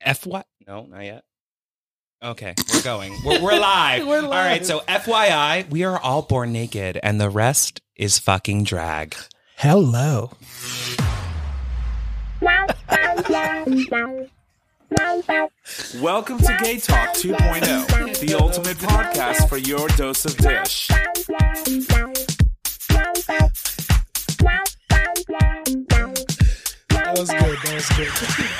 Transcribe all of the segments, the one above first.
F what? No, not yet. Okay, we're going. We're, we're live. We're All right, so FYI, we are all born naked, and the rest is fucking drag. Hello. Welcome to Gay Talk 2.0, the ultimate podcast for your dose of dish. Was good. That was good.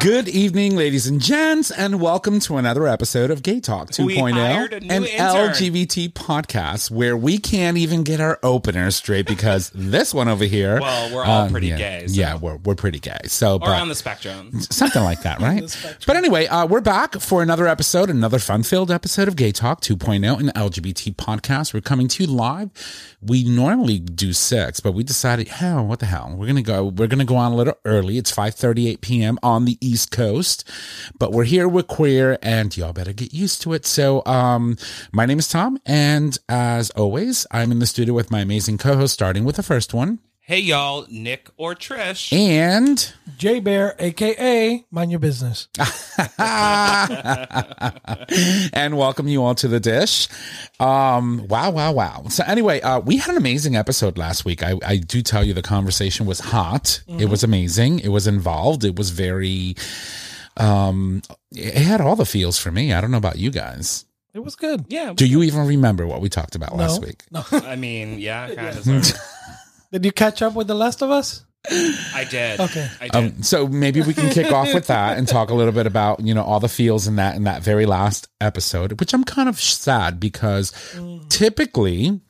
Good evening, ladies and gents, and welcome to another episode of Gay Talk 2.0, hired a new an intern. LGBT podcast where we can't even get our openers straight because this one over here. Well, we're all um, pretty yeah, gay, so- Yeah, we're, we're pretty gay. So, Or but on the spectrum. something like that, right? but anyway, uh, we're back for another episode, another fun-filled episode of Gay Talk 2.0, an LGBT podcast. We're coming to you live. We normally do six, but we decided, hell, what the hell? We're gonna go. We're gonna go on a little early. It's 5:38 p.m. on the East Coast, but we're here. We're queer, and y'all better get used to it. So, um, my name is Tom, and as always, I'm in the studio with my amazing co-host, starting with the first one, Hey, y'all, Nick or Trish. and. J Bear, aka Mind Your Business. and welcome you all to the dish. Um, wow, wow, wow. So anyway, uh, we had an amazing episode last week. I, I do tell you the conversation was hot. It was amazing. It was involved. It was very, um, it had all the feels for me. I don't know about you guys. It was good. yeah, Do you even remember what we talked about last week? No. I mean, yeah, kind of. Did you catch up with The Last of Us? I did. Okay. I did. Um, so maybe we can kick off with that and talk a little bit about you know all the feels in that in that very last episode, which I'm kind of sad because typically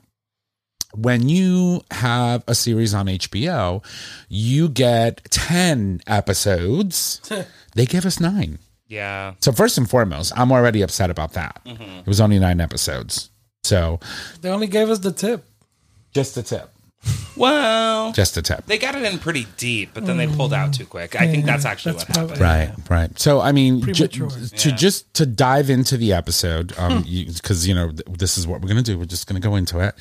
when you have a series on HBO, you get ten episodes. they give us nine. yeah. So first and foremost, I'm already upset about that. It was only nine episodes, so They only gave us the tip. just the tip, Well, just a tip. they got it in pretty deep, but then they pulled out too quick. I think that's actually That's what probably- happened. Right, right. So, I mean, ju- Premature. to just to dive into the episode, um, because you, know th- this is what we're gonna do. We're just gonna go into it.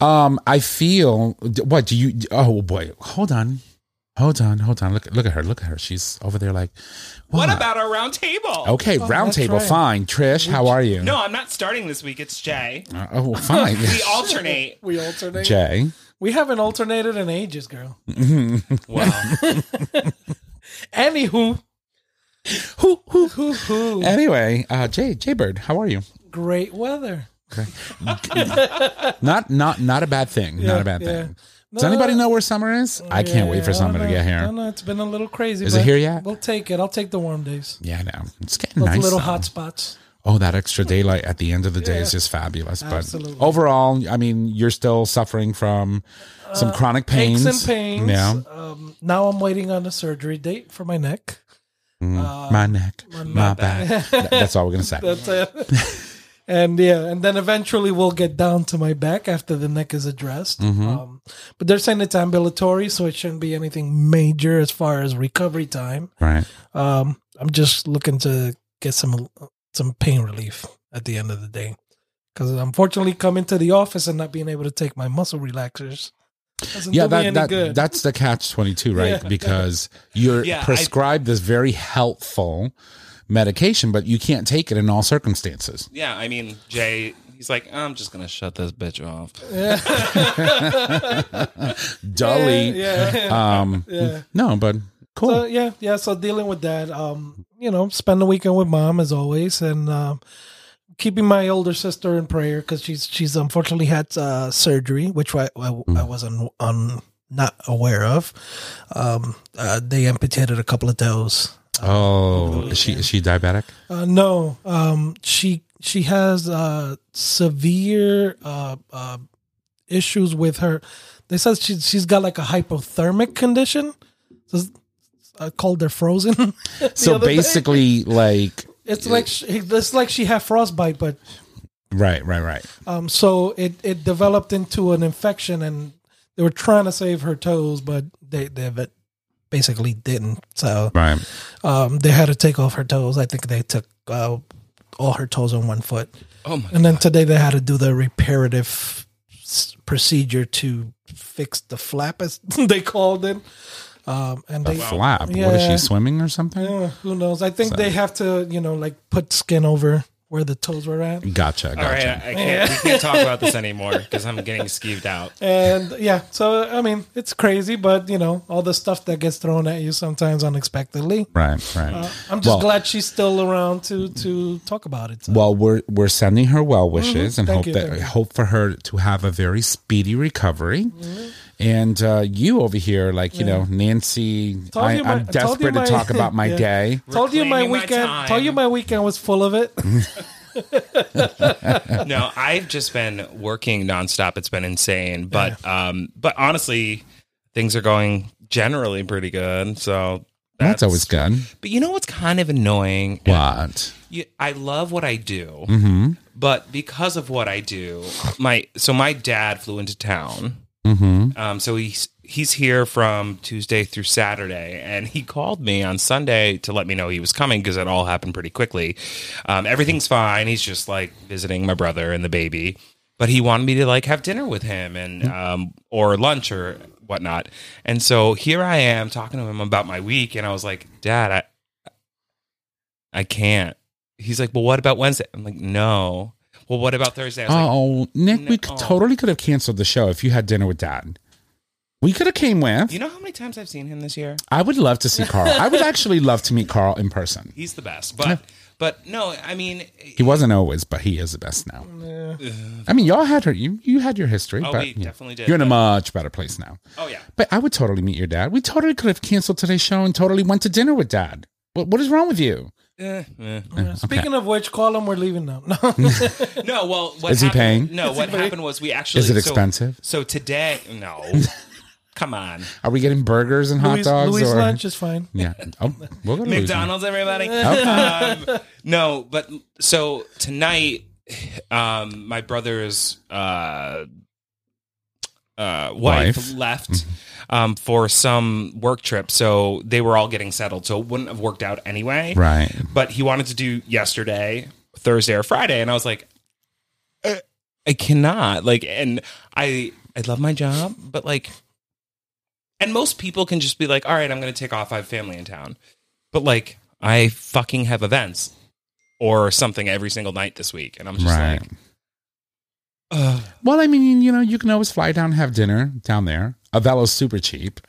Um, I feel what do you? Oh boy, hold on, hold on, hold on. Look, look at her. Look at her. She's over there, like, What what? about our round table? Okay, Oh, round table. right. Fine, Trish. How are you? No, I'm not starting this week. It's Jae. Uh, oh, fine. We alternate. We alternate. Jae. We haven't alternated in ages, girl. wow. Anywho, who, who, who, who? Anyway, uh, Jae, Jae Bird, how are you? Great weather. Not, not, not a bad thing. not a bad yeah. thing. Does anybody know where summer is? I can't wait for summer to get I here. know it's been a little crazy. Is it but here yet? We'll take it. I'll take the warm days. Yeah, I know. It's getting Those nice. little though. hot spots. Oh, that extra daylight at the end of the day is just fabulous. But Absolutely. overall, I mean, you're still suffering from some chronic pains. Uh, Aches and pains. Yeah. Um, now I'm waiting on a surgery date for my neck. Mm, my neck, my, back. Th- That's all we're going to say. That's it. and yeah, and then eventually we'll get down to my back after the neck is addressed. Mm-hmm. Um, but they're saying it's ambulatory, so it shouldn't be anything major as far as recovery time. right. Um, I'm just looking to get some some pain relief at the end of the day. Because unfortunately, coming to the office and not being able to take my muscle relaxers doesn't Yeah, do me that, any that good. that's the catch 22, right? Yeah. Because you're Yeah, I- prescribed this very helpful medication, but you can't take it in all circumstances. yeah, I mean, Jae, he's like, I'm just going to shut this bitch off. Yeah. Dully. yeah. Um, Yeah. No, but cool. So yeah, yeah. So dealing with that, um, you know, spend the weekend with mom as always, and um, keeping my older sister in prayer because she's she's unfortunately had uh, surgery, which I I, I wasn't on not aware of. Um, uh, they amputated a couple of toes. oh, is she, is she diabetic? Uh, no, um, she she has uh, severe uh, uh, issues with her. They said she she's got like a hypothermic condition. So, I called her frozen. the So other day. basically, like, It's like she, it's like she had frostbite, but right, right, right. um, so it it developed into an infection, and they were trying to save her toes, but they they but basically didn't. So Right. um, they had to take off her toes. I think they took uh, all her toes on one foot, Oh, my and then today they had to do the reparative procedure to fix the flap, as they called it. Um, and A they flap. What is she swimming or something? Uh, who knows? I think they have to, you know, like put skin over where the toes were at. Gotcha. All right, Gotcha. I, I can't. We can't talk about this anymore because I'm getting skeeved out. And yeah, so I mean, it's crazy, but you know, all the stuff that gets thrown at you sometimes unexpectedly. Right. Right. I'm just Well- glad she's still around to to talk about it. So. Well, we're we're sending her well wishes and Mm-hmm. Thank hope you, that hope for her to have a very speedy recovery. Mm-hmm. And uh, you over here, like you know, Nancy, Told I, you my- I'm told you desperate my- to talk about my Yeah. day. told you my reclaiming my weekend. time. told you my weekend was full of it. no, I've just been working nonstop. It's been insane. But um, but honestly, things are going generally pretty good. So That's always good. But you know what's kind of annoying? What? You, I love what I do, Mm-hmm. but because of what I do, my so my dad flew into town. Mm-hmm. Um, so he's he's here from Tuesday through Saturday, and he called me on Sunday to let me know he was coming because it all happened pretty quickly. Um, everything's fine. He's just like visiting my brother and the baby, but he wanted me to like have dinner with him and um, or lunch or whatnot. And so here I am talking to him about my week, and I was like, Dad, I I can't. He's like, Well, what about Wednesday? I'm like, No. Well, what about Thursday? I was like, Oh, Nick, we could, totally could have canceled the show if you had dinner with Dad. We could have came with. You know how many times I've seen him this year? I would love to see Carl. I would actually love to meet Carl in person. He's the best. But but no, I mean He wasn't always, but he is the best now. I mean, y'all had her. You you had your history, Oh, but we yeah. definitely did, You're in a much better place now. Oh yeah. But I would totally meet your dad. We totally could have canceled today's show and totally went to dinner with Dad. What what is wrong with you? Eh, eh. Speaking of which, call him. We're leaving now. No. No, well, what Is he happened- paying? No, what happened was we actually. Is it so- expensive? So, today, no. Come on, Are we getting burgers and hot Louis, dogs? Louis or lunch is fine. yeah, oh, we'll go to Louis McDonald's, everybody. Okay. Um, no, but so tonight, um, my brother's uh, uh, wife, Wife. left um, for some work trip, so they were all getting settled. So it wouldn't have worked out anyway. Right. but he wanted to do yesterday, Thursday or Friday, and I was like, uh, I cannot. Like, and I I love my job, but like, and most people can just be like, all right, I'm going to take off. I have family in town, but like, I fucking have events or something every single night this week, and I'm just Right. like, Ugh. Well, I mean, you know, you can always fly down and have dinner down there. Avelo's super cheap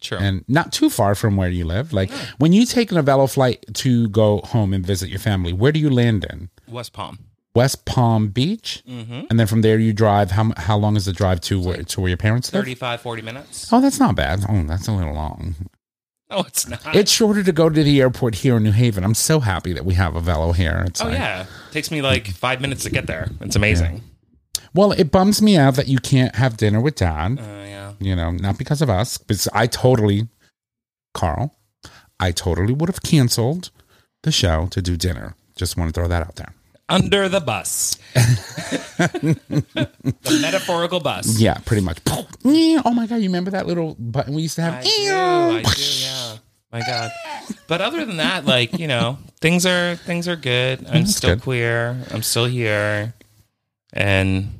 true. and not too far from where you live. Like when you take an Avello flight to go home and visit your family, where do you land in? West Palm. West Palm Beach, Mm-hmm. and then from there you drive. How how long is the drive to where to where your parents live? 35, 40 minutes. Oh, that's not bad. Oh, that's a little long. No, it's not. It's shorter to go to the airport here in New Haven. I'm so happy that we have Avelo here. It's oh like, yeah, takes me like five minutes to get there. It's amazing. Well, it bums me out that you can't have dinner with Dad. Uh, yeah. You know, not because of us, because I totally, Carl, I totally would have canceled the show to do dinner. Just want to throw that out there. under the bus. the metaphorical bus. Yeah, pretty much. Oh my god, you remember that little button we used to have? I do. I do. Yeah. My God. But other than that, like you know, things are things are good. I'm That's still good. queer. I'm still here, and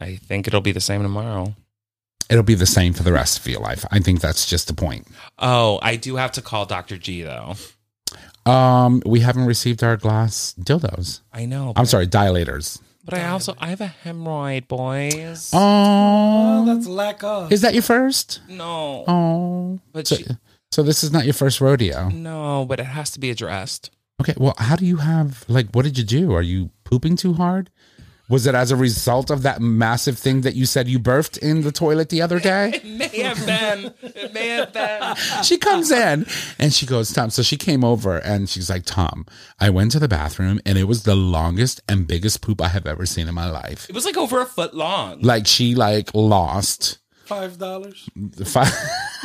I think it'll be the same tomorrow. It'll be the same for the rest of your life. I think that's just the point. Oh, I do have to call Doctor G though. Um, we haven't received our glass dildos. I know. I'm sorry, dilators. but I also I have a hemorrhoid, boys. Oh, Oh, that's lack of. is that your first? no, Oh, but so, she, so this is not your first rodeo. no, but it has to be addressed. Okay, well, how do you have like? What did you do? Are you pooping too hard? Was it as a result of that massive thing that you said you birthed in the toilet the other day? It may have been. It may have been. she comes in and she goes, Tom. So she came over and she's like, Tom, I went to the bathroom and it was the longest and biggest poop I have ever seen in my life. It was like over a foot long. Like she like lost Five dollars. five.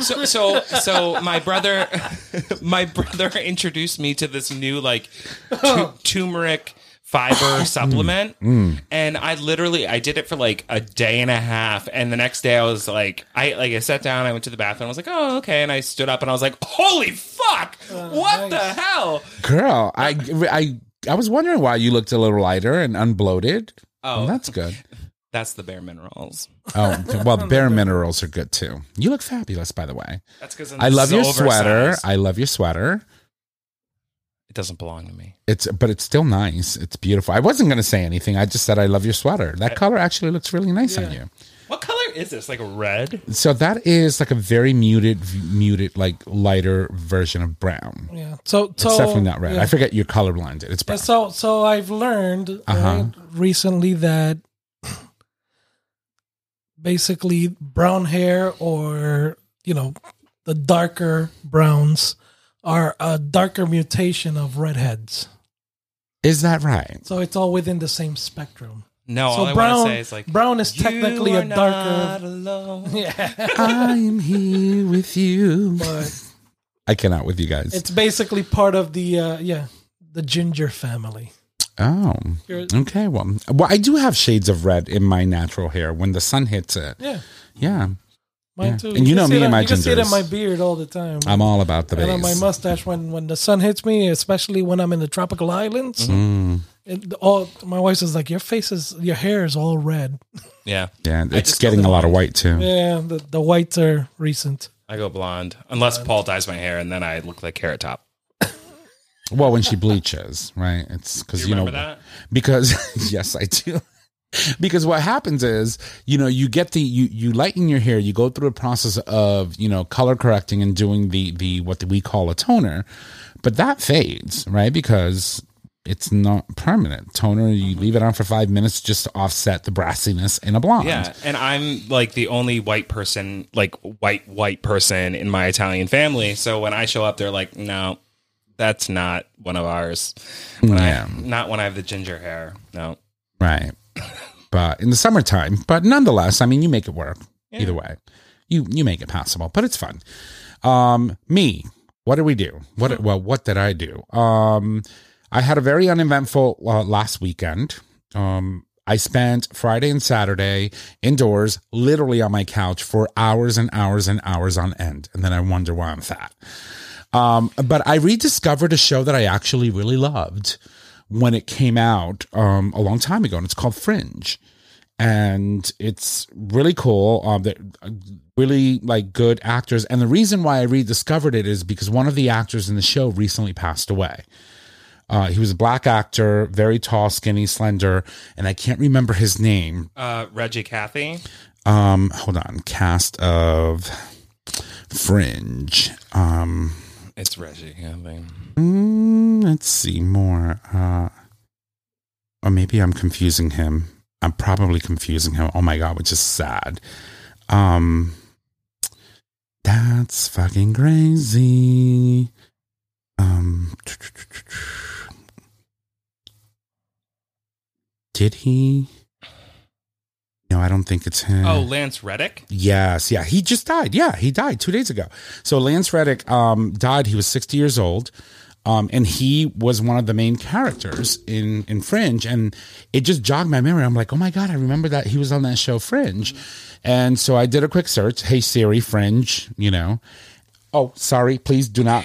So so so my brother my brother introduced me to this new like tu- turmeric fiber mm. supplement mm. and I literally I did it for like a day and a half and the next day I was like I like I sat down I went to the bathroom I was like oh okay and I stood up and I was like holy fuck oh, what the hell Girl, I, I, I was wondering why you looked a little lighter and unbloated. Oh. Well, that's good. That's the bare minerals. Oh, well, bare minerals are good too. You look fabulous, by the way. That's because I love your sweater. I love your sweater. It doesn't belong to me. It's but it's still nice. It's beautiful. I wasn't going to say anything. I just said I love your sweater. That color actually looks really nice on you. What color is this? Like a red? So that is like a very muted, muted, like lighter version of brown. Yeah. So It's definitely not red. yeah. I forget you're colorblind. It's Yeah, brown. so so I've learned Uh-huh. right, recently that basically brown hair or you know the darker browns are a darker mutation of redheads. Is that right? So it's all within the same spectrum. No, so all I brown want to say is like brown is technically "You a are not darker alone. yeah, I am here with you. but I cannot with you guys. it's basically part of the uh yeah, the ginger family. oh, You're- okay. Well, well, I do have shades of red in my natural hair when the sun hits it. Yeah, Yeah, mine Yeah. too. And you can know see me it and on- my You can see it in my beard all the time. I'm all about the and on my mustache when when the sun hits me, especially when I'm in the tropical islands. Mm, It, all my wife is like, your face is, your hair is all red. Yeah, yeah, it's getting a lot of white too. Yeah, the, the whites are recent. I go blonde unless Paul dyes my hair, and then I look like Carrot Top. Well, when she bleaches, right? It's because You you, know remember that? because yes, I do. because what happens is, you know, you get the you you lighten your hair, you go through a process of you know color correcting and doing the the what we call a toner, but that fades, right? Because it's not permanent toner. You mm-hmm. leave it on for five minutes just to offset the brassiness in a blonde. Yeah, and I'm like the only white person, like white white person in my Italian family. So when I show up, they're like, "No, that's not one of ours." When Yeah. I, not when I have the ginger hair. No, Right. But in the summertime, but nonetheless, I mean, you make it work either way. You you make it possible, but it's fun. Um, me, what did we do? What well, what did I do? Um, I had a very uneventful uh, last weekend. Um, I spent Friday and Saturday indoors, literally on my couch for hours and hours and hours on end, and then I wonder why I'm fat. Um, but I rediscovered a show that I actually really loved when it came out um, a long time ago, and it's called Fringe, and it's really cool. Um, they're really like good actors, and the reason why I rediscovered it is because one of the actors in the show recently passed away. Uh, he was a black actor, very tall, skinny, slender, and I can't remember his name. uh, Reggie Cathy. Um, hold on, cast of Fringe. Um, It's Reggie Cathy. Mm, let's see more. Uh, or maybe I'm confusing him. I'm probably confusing him. Oh my god, which is sad. Um, that's fucking crazy. Um, did he? No, I don't think it's him. Oh, Lance Reddick. Yes, yeah, he just died. Yeah, he died two days ago. So Lance Reddick um, died. He was sixty years old, um, and he was one of the main characters in in Fringe. And it just jogged my memory. I'm like, oh my god, I remember that he was on that show Fringe. And so I did a quick search. Hey Siri, Fringe. You know. Oh, sorry. Please do not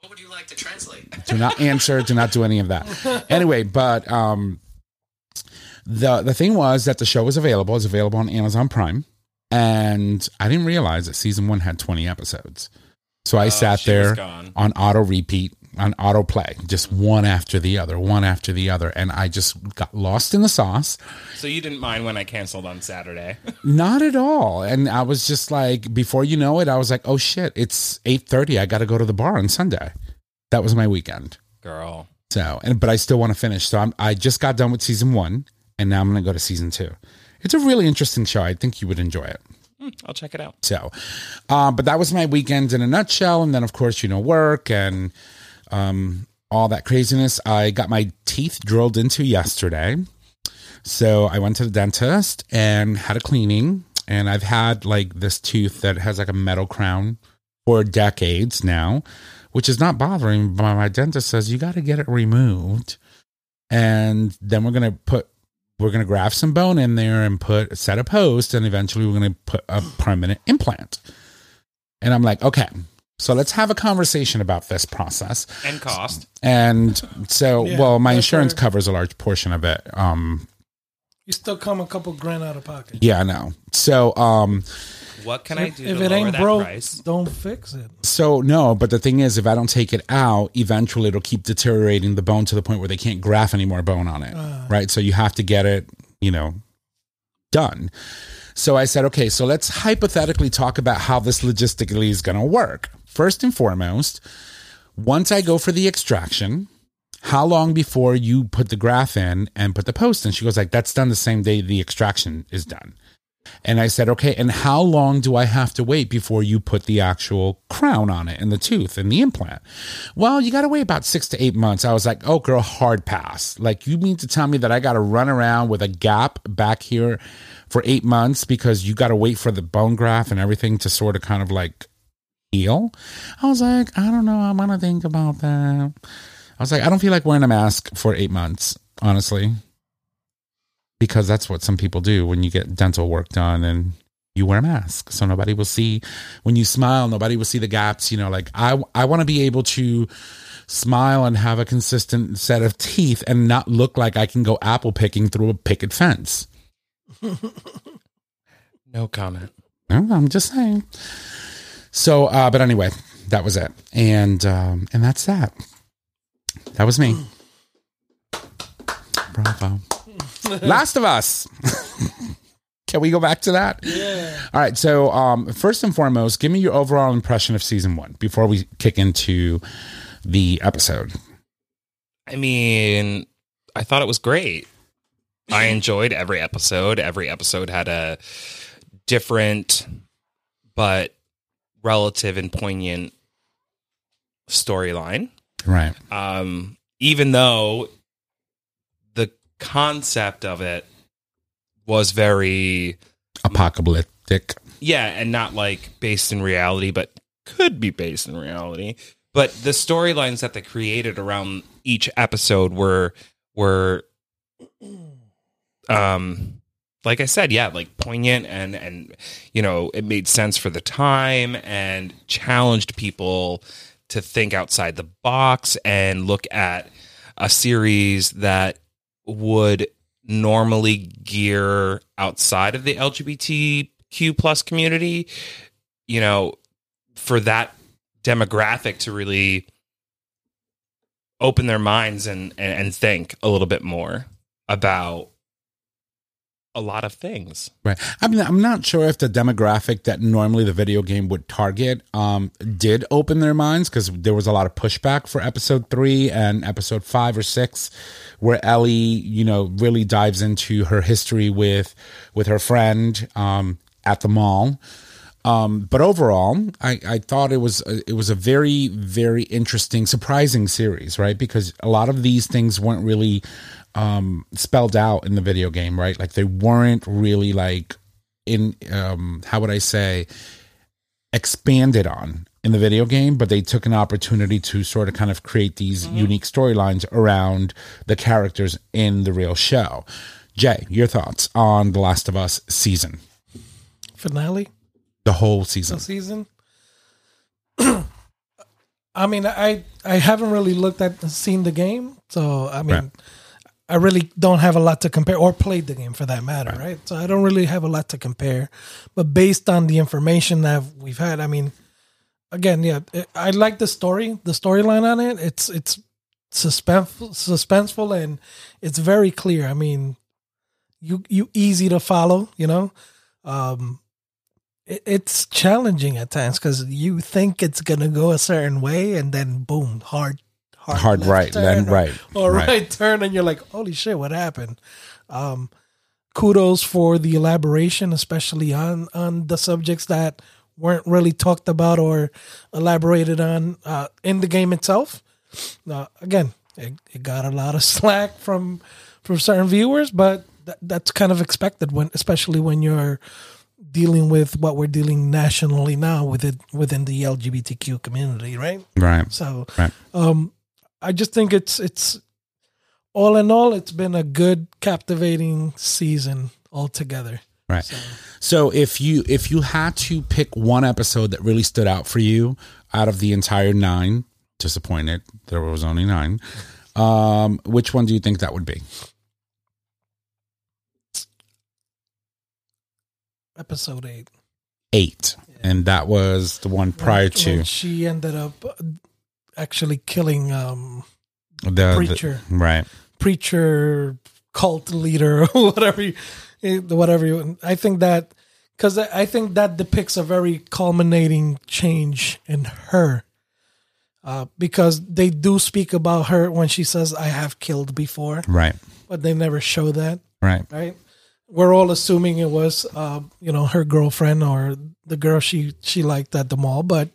What would you like to translate? do not answer do not do any of that anyway but um the the thing was that the show was available it's available on amazon prime and i didn't realize that season one had 20 episodes so i sat Oh, was there on auto repeat on autoplay, just one after the other one after the other and i just got lost in the sauce So you didn't mind when I canceled on Saturday? not at all and i was just like before you know it i was like oh shit it's 8.30 i gotta go to the bar on sunday that was my weekend Girl. So, and but I still want to finish. So I'm I just got done with season one, and now I'm going to go to season two. It's a really interesting show. I think you would enjoy it. I'll check it out. So, uh, but that was my weekend in a nutshell. And then, of course, you know, work and um, all that craziness. I got my teeth drilled into yesterday. So I went to the dentist and had a cleaning. And I've had like this tooth that has like a metal crown for decades now, which is not bothering. But my dentist says you got to get it removed. And then we're going to put we're going to graft some bone in there and put a set a post and eventually we're going to put a permanent implant and i'm like okay so let's have a conversation about this process And cost. and so Yeah, well my insurance fair. covers a large portion of it um You still come a couple grand out of pocket. Yeah, I know. So, um, What can I do if to it lower ain't broke, price? don't fix it. so no, but the thing is, if I don't take it out, eventually it'll keep deteriorating the bone to the point where they can't graft any more bone on it. right. So you have to get it, you know, done. So I said, okay, so let's hypothetically talk about how this logistically is going to work. First and foremost, once I go for the extraction, how long before you put the graph in and put the post in? She goes like, that's done the same day the extraction is done. And I said, okay, and how long do I have to wait before you put the actual crown on it and the tooth and the implant? Well, you got to wait about six to eight months. I was like, oh, girl, hard pass. Like, you mean to tell me that I got to run around with a gap back here for eight months because you got to wait for the bone graft and everything to sort of kind of like heal? I was like, I don't know. I'm going to think about that. I was like, I don't feel like wearing a mask for eight months, honestly because that's what some people do when you get dental work done and you wear a mask so nobody will see when you smile nobody will see the gaps you know like i i want to be able to smile and have a consistent set of teeth and not look like i can go apple picking through a picket fence No comment. No, i'm just saying so uh but anyway that was it and um and that's that that was me bravo last of us can we go back to that Yeah. All right. So, um, first and foremost, give me your overall impression of season one before we kick into the episode. I mean, I thought it was great. I enjoyed every episode. Every episode had a different but relative and poignant storyline. Right. Um, even though the concept of it was very Apocalyptic. yeah, and not like based in reality, but could be based in reality. But the storylines that they created around each episode were were um like I said, yeah, like poignant and and you know, it made sense for the time and challenged people to think outside the box and look at a series that would normally gear outside of the LGBTQ plus community, you know, for that demographic to really open their minds and, and, and think a little bit more about a lot of things. Right. I mean, I'm not sure if the demographic that normally the video game would target um, did open their minds because there was a lot of pushback for episode three and episode five or six, where Ellie, you know, really dives into her history with with her friend um, at the mall. Um, but overall, I, I thought it was a, it was a very very interesting, surprising series, right? Because a lot of these things weren't really um, spelled out in the video game, right? Like they weren't really like in um, how would I say expanded on in the video game, but they took an opportunity to sort of kind of create these unique storylines around the characters in the real show. Jae, your thoughts on The Last of Us season, Finale. the whole season? the season. I mean, I I haven't really looked at seen the game, so I mean, Right. I really don't have a lot to compare, or played the game for that matter, right. So I don't really have a lot to compare. But based on the information that we've had, I mean, again, yeah, I like the story, the storyline on it. It's it's suspense suspenseful and it's very clear. I mean, you you easy to follow, you know. Um, it, it's challenging at times because you think it's gonna go a certain way, and then boom, hard, hard, Hard right, turn then or- right, or right. right. turn, and you're like, holy shit, what happened? Um, kudos for the elaboration, especially on on the subjects that weren't really talked about or elaborated on uh, in the game itself. Uh, again, it, it got a lot of slack from from certain viewers, but that, that's kind of expected when, especially when you're dealing with what we're dealing nationally now with it within the LGBTQ community, right? Right. So, Right. um, I just think it's it's all in all, it's been a good, captivating season altogether. Right. So, So if you if you had to pick one episode that really stood out for you out of the entire nine, disappointed there was only nine. Um, which one do you think that would be? episode eight. eight, and that was the one prior to when she ended up uh, actually killing um the, the preacher. right. preacher cult leader or whatever you, eh, whatever you i think that because i think that depicts a very culminating change in her. Uh, because they do speak about her when she says i have killed before. Right, but they never show that. Right, right? We're all assuming it was uh, you know her girlfriend or the girl she she liked at the mall but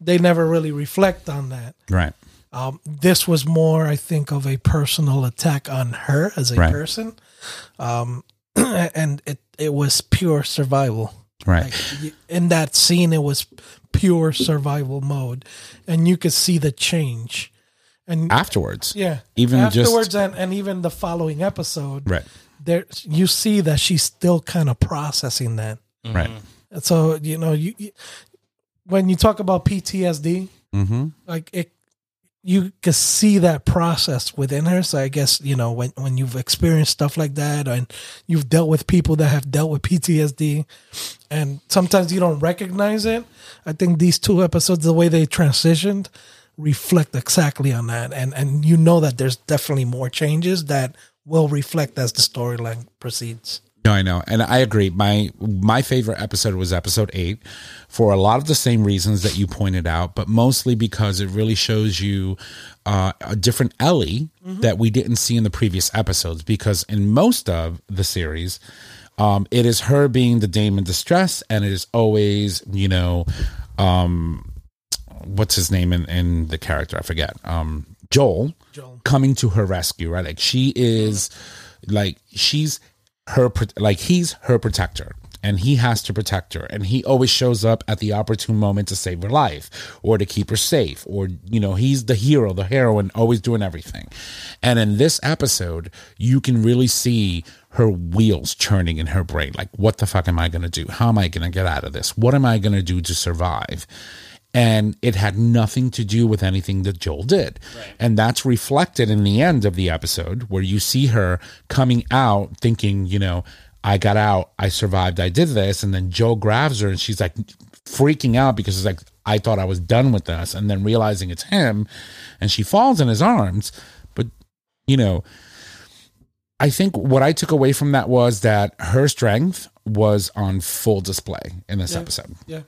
they never really reflect on that right, um, this was more, I think, of a personal attack on her as a Right. person, um, and it it was pure survival. right. Like in that scene, it was pure survival mode, and you could see the change. And Afterwards, yeah, even just- afterwards, and, and even the following episode, right, there you see that she's still kind of processing that. right. And so you know, you when you talk about PTSD, Mm-hmm. like it you can see that process within her. So i guess you know when when you've experienced stuff like that and you've dealt with people that have dealt with ptsd and sometimes you don't recognize it i think these two episodes the way they transitioned reflect exactly on that. And and you know that there's definitely more changes that will reflect as the storyline proceeds No, I know, and I agree. My my favorite episode was episode eight, for a lot of the same reasons that you pointed out, but mostly because it really shows you uh, a different Ellie that we didn't see in the previous episodes. Because in most of the series, um, it is her being the dame in distress, and it is always you know, um, what's his name in, in the character? I forget. Um, Joel, Joel. coming to her rescue, right? Like she is, like she's her, like he's her protector, and he has to protect her, and he always shows up at the opportune moment to save her life or to keep her safe, or you know, he's the hero, the heroine, always doing everything. And in this episode, you can really see her wheels churning in her brain. Like, what the fuck am I gonna do? How am I gonna get out of this? What am I gonna do to survive? And it had nothing to do with anything that Joel did. And that's reflected in the end of the episode where you see her coming out thinking, you know, I got out, I survived, I did this. And then Joel grabs her and she's like freaking out because it's like, I thought I was done with this. And then realizing it's him and she falls in his arms. But, you know, I think what I took away from that was that her strength was on full display in this episode. yeah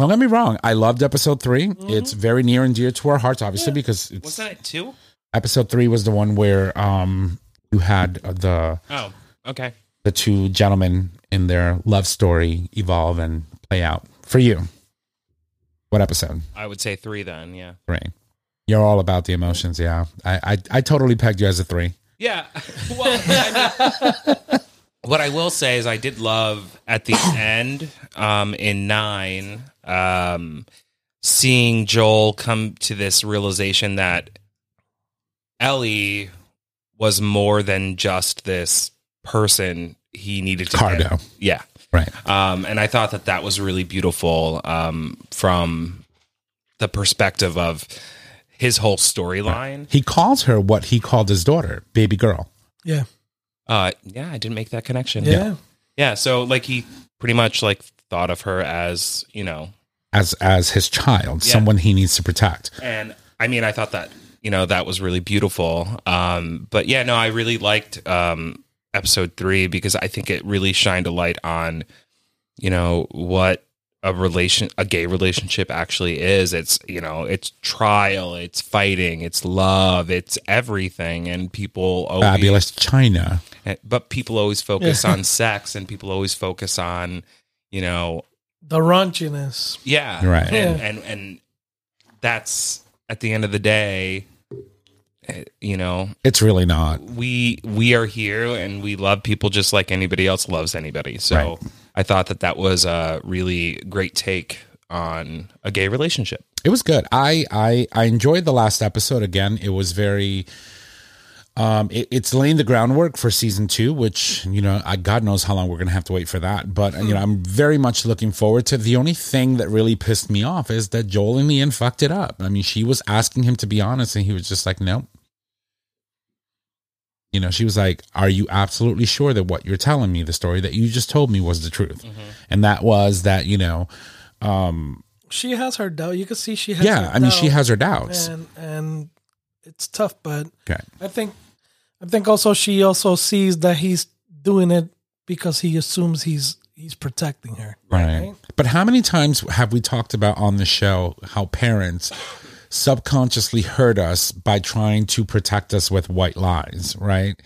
Don't get me wrong. I loved episode 3 It's very near and dear to our hearts, obviously, because it's Wasn't it two? episode three was the one where um you had the Oh, okay. the two gentlemen in their love story evolve and play out. For you, what episode? I would say three then. Yeah. Three. You're all about the emotions, yeah. I I, I totally pegged you as a three. Yeah. Well, I mean, what I will say is I did love at the end um, in nine um, seeing Joel come to this realization that Ellie was more than just this person he needed to Cargo. get. Yeah. Right. Um, and I thought that that was really beautiful um, from the perspective of his whole storyline. He calls her what he called his daughter, baby girl. yeah Uh, yeah, I didn't make that connection. yeah, Yeah, so like he pretty much like thought of her as, you know, As as his child, Yeah. someone he needs to protect. and I mean, I thought that, you know, that was really beautiful. Um, but yeah, no, I really liked um episode 3 because I think it really shined a light on you know what a relation a gay relationship actually is it's you know it's trial it's fighting it's love it's everything and people always Fabulous China. Eh, but people always focus on sex and people always focus on you know the raunchiness yeah Right. and Yeah. and, and that's at the end of the day eh, you know It's really not. we we are here and we love people just like anybody else loves anybody so Right. i thought that that was a really great take on a gay relationship It was good. I I I enjoyed the last episode again. It was very um it, it's laying the groundwork for season two, which you know, I God knows how long we're gonna have to wait for that. But you know, I'm very much looking forward to the only thing that really pissed me off is that Joel in the end fucked it up. I mean, she was asking him to be honest and he was just like, Nope. You know, she was like, "Are you absolutely sure that what you're telling me, the story that you just told me, was the truth?" And that was that. You know, um, She has her doubt. You can see she has. yeah. her I mean, she has her doubts. and and it's tough, but Okay. I think I think also she also sees that he's doing it because he assumes he's he's protecting her. Right. But how many times have we talked about on the show how parents subconsciously hurt us by trying to protect us with white lies, right?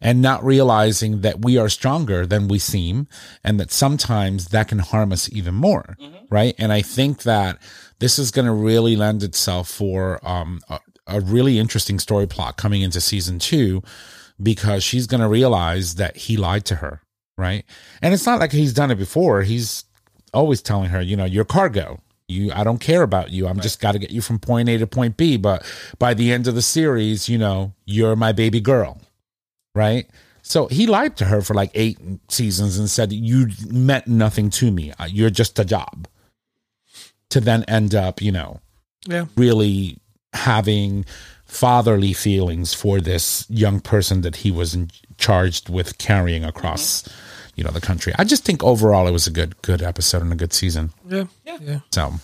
And not realizing that we are stronger than we seem and that sometimes that can harm us even more, right? And I think that this is going to really lend itself for um, a, really interesting story plot coming into season two because she's going to realize that he lied to her, right? And it's not like he's done it before. He's always telling her, you know, you're cargo. You, I don't care about you. I'm just got to get you from point A to point B. But by the end of the series, you know, you're my baby girl, right? So he lied to her for like eight seasons and said, You meant nothing to me. You're just a job. To then end up, you know, Yeah. really having fatherly feelings for this young person that he was in, charged with carrying across you know the country i just think overall it was a good good episode and a good season Yeah. Yeah. so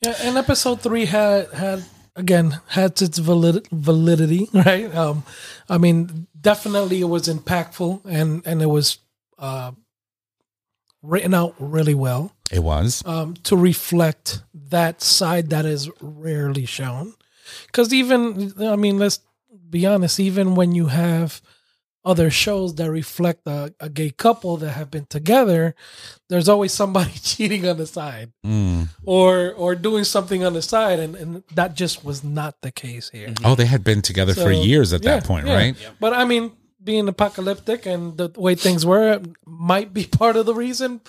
Yeah, and episode three had had again had its valid, validity, right? Um, I mean, definitely it was impactful and and it was uh, written out really well it was um, to reflect that side that is rarely shown. Because even I mean, let's be honest, even when you have other shows that reflect a, a gay couple that have been together, there's always somebody cheating on the side Mm. or or doing something on the side and, and that just was not the case here oh they had been together for years at that yeah, point yeah. right but i mean being apocalyptic and the way things were might be part of the reason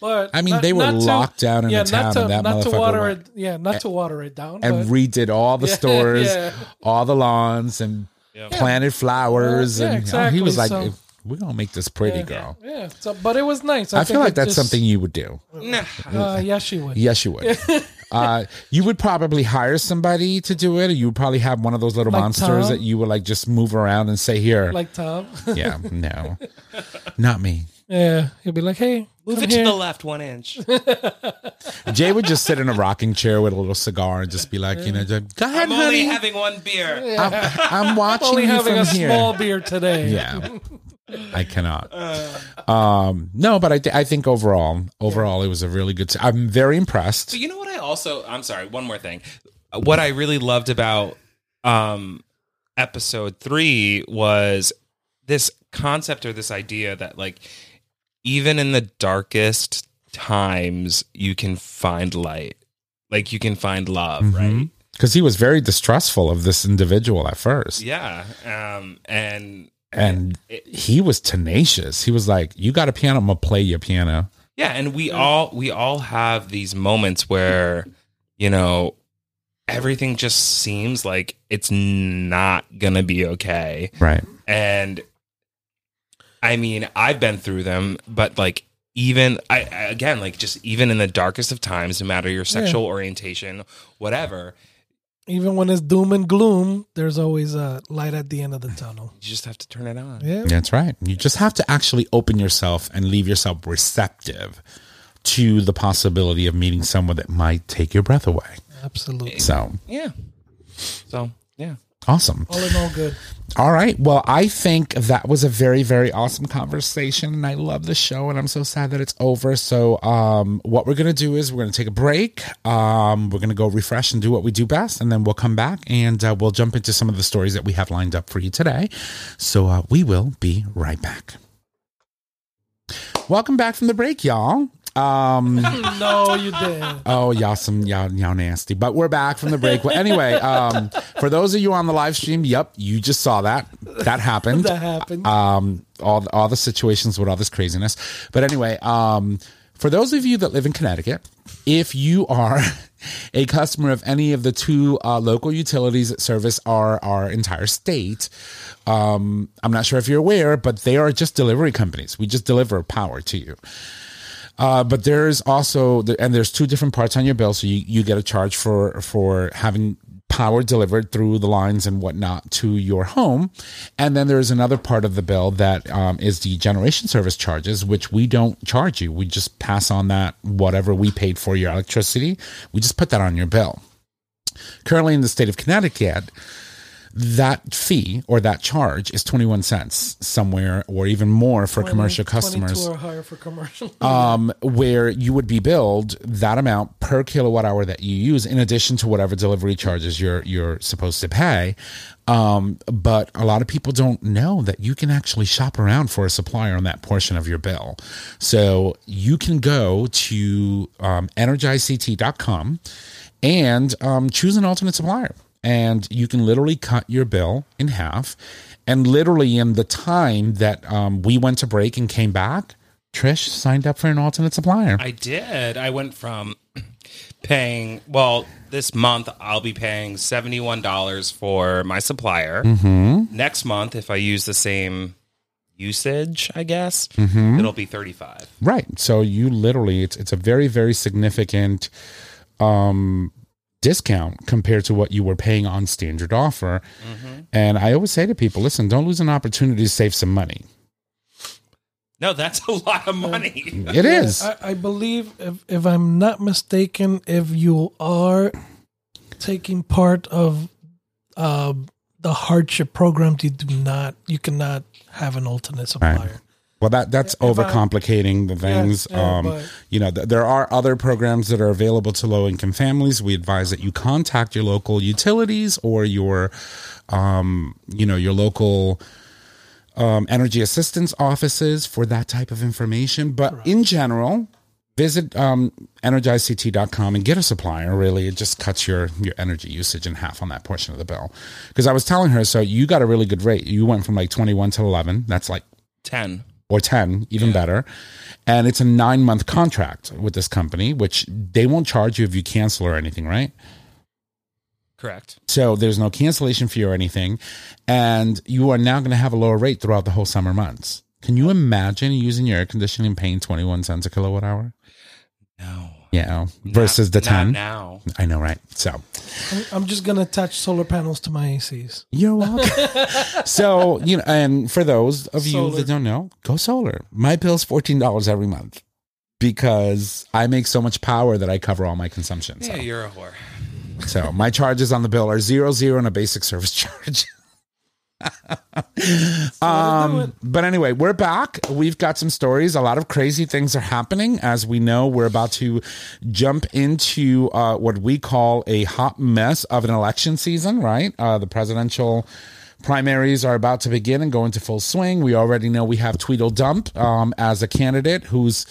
but I mean, not- they were not to- locked down in yeah a town, not to, and that not to motherfucker water went- it yeah not to water it down and but, redid all the Yeah, stores yeah. all the lawns and planted flowers Yeah, and oh, he was like so- we're gonna make this pretty yeah, girl yeah so but it was nice i, i, feel like that's just- something you would do Nah. uh, yeah she would Yes, you would. uh, you would probably hire somebody to do it, or you would probably have one of those little Like monsters Tom? that you would like just move around and say, "Here." like tom yeah, no, not me. Yeah he'll be like hey Move come it here. to the left one inch. Jae would just sit in a rocking chair with a little cigar and just be like, you know, just, go ahead, I'm only honey. having one beer. I'm, I'm watching only you having from a here. small beer today yeah, I cannot. Um, no, but I, th- I think overall, overall, it was a really good. i I'm very impressed. But you know what I also I'm sorry, one more thing. What I really loved about um episode 3 was this concept or this idea that like even in the darkest times you can find light. Like you can find love, right? Because he was very distrustful of this individual at first. Yeah. Um and and he was tenacious. He was like, "You got a piano? I'm gonna play your piano." Yeah, and we all we all have these moments where you know everything just seems like it's not gonna be okay, Right. and I mean I've been through them, but like even I I- again like just even in the darkest of times, no matter your sexual orientation, whatever, even when it's doom and gloom, there's always a light at the end of the tunnel. you just have to turn it on. Yeah. That's right. You just have to actually open yourself and leave yourself receptive to the possibility of meeting someone that might take your breath away. Absolutely. So Yeah. So yeah. Awesome. All in all, good. All right. Well, I think that was a very, very awesome conversation, and I love the show, and I'm so sad that it's over. So, um, what we're gonna do is we're gonna take a break. Um, we're gonna go refresh and do what we do best, and then we'll come back and uh, we'll jump into some of the stories that we have lined up for you today. So, uh, we will be right back. Welcome back from the break, y'all. Um, No, you didn't. Oh, y'all some y'all y'all nasty. But we're back from the break. Well, anyway, um, for those of you on the live stream, yep, you just saw that. That happened. That happened. Um, all all the situations with all this craziness. But anyway, um, for those of you that live in Connecticut, if you are a customer of any of the two uh, local utilities that service our our entire state, um, I'm not sure if you're aware, but they are just delivery companies. We just deliver power to you. Uh, but there's also and there's two different parts on your bill, so you, you get a charge for for having power delivered through the lines and whatnot to your home. And then there's another part of the bill that um, is the generation service charges, which we don't charge you. We just pass on that whatever we paid for your electricity. We just put that on your bill. Currently in the state of Connecticut, that fee or that charge is 21 cents somewhere or even more for commercial customers 22 or higher for commercial. um, where you would be billed that amount per kilowatt hour that you use, in addition to whatever delivery charges you're you're supposed to pay. Um, but a lot of people don't know that you can actually shop around for a supplier on that portion of your bill. So you can go to um, energizect.com and um, choose an alternate supplier. And you can literally cut your bill in half. And literally, in the time that um, we went to break and came back, Trish signed up for an alternate supplier. I did. I went from paying, well, this month I'll be paying $71 for my supplier. Mm-hmm. Next month, if I use the same usage, I guess, Mm-hmm. it'll be 35 Right. So you literally it's it's a very very significant um discount compared to what you were paying on standard offer. And I always say to people, listen, don't lose an opportunity to save some money. No, that's a lot of money. It is. I, I believe, if, if I'm not mistaken, if you are taking part of uh, the hardship program, you do not, you cannot have an alternate supplier. Well, that that's If I- overcomplicating the things. yeah, um, but- you know, th- there are other programs that are available to low income families. We advise that you contact your local utilities or your, um, you know, your local um, energy assistance offices for that type of information. But in general, visit um, energizect.com and get a supplier. Really, it just cuts your your energy usage in half on that portion of the bill. Because I was telling her, so you got a really good rate. You went from like twenty one to eleven. That's like 10. Or 10, even better. And it's a nine month contract with this company, which they won't charge you if you cancel or anything, right? Correct. So there's no cancellation fee or anything. And you are now going to have a lower rate throughout the whole summer months. Can you imagine using your air conditioning and paying 21 cents a kilowatt hour? No. Yeah. Versus the Not 10. now. I know, right? So I'm, I'm just going to attach solar panels to my ACs. You're welcome. so, you know, and for those of you that don't know, go solar. My bill's $14 every month because I make so much power that I cover all my consumption. So, Yeah, you're a whore. so my charges on the bill are zero, zero, and a basic service charge. um, but anyway, we're back. We've got some stories. A lot of crazy things are happening. As we know, we're about to jump into uh, what we call a hot mess of an election season, right? Uh, the presidential primaries are about to begin and go into full swing. We already know we have Tweedledump um, as a candidate who's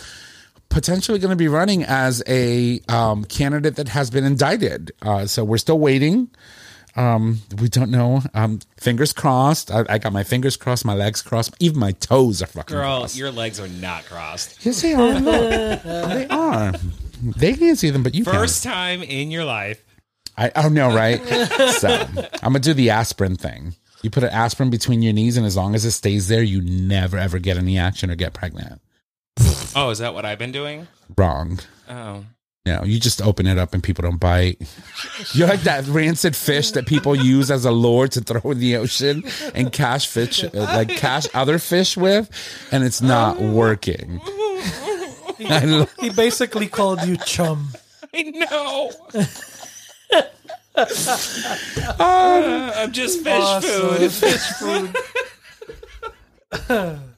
potentially going to be running as a um, candidate that has been indicted. Uh, so we're still waiting. Um, we don't know. Um, fingers crossed. I, I got my fingers crossed, my legs crossed, even my toes are fucking Girl, crossed. your legs are not crossed. Yes, they are. They are. They can't see them, but you First time in your life. can. I oh no, right? so I'm gonna do the aspirin thing. You put an aspirin between your knees, and as long as it stays there, you never ever get any action or get pregnant. Oh, is that what I've been doing? Wrong. Oh. No, you just open it up and people don't bite. You're like that rancid fish that people use as a lure to throw in the ocean and cash fish, uh, like cash other fish with, and it's not working. I lo- He basically called you chum. I know. Uh, I'm just fish Awesome. food. Fish food.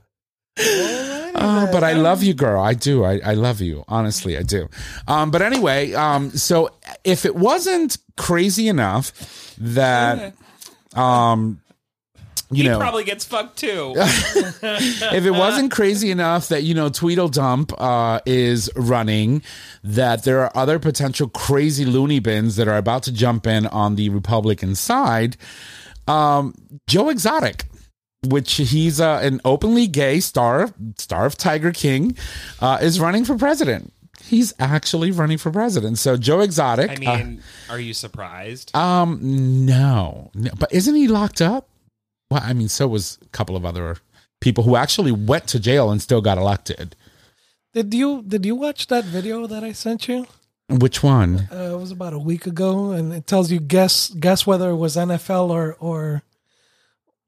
Uh, but I love you, girl. I do. I, I love you. Honestly, I do. Um, but anyway, um, so if it wasn't crazy enough that, um, you he know, probably gets fucked too. if it wasn't crazy enough that you know Tweedledump uh, is running, that there are other potential crazy loony bins that are about to jump in on the Republican side. Um, Joe Exotic, which he's uh, an openly gay star, star of Tiger King, uh, is running for president. He's actually running for president. So Joe Exotic. I mean, are you surprised? uh, um, no, no, but isn't he locked up? Well, I mean, so was a couple of other people who actually went to jail and still got elected. Did you did you watch that video that I sent you? Which one? Uh, it was about a week ago, and it tells you guess guess whether it was NFL or or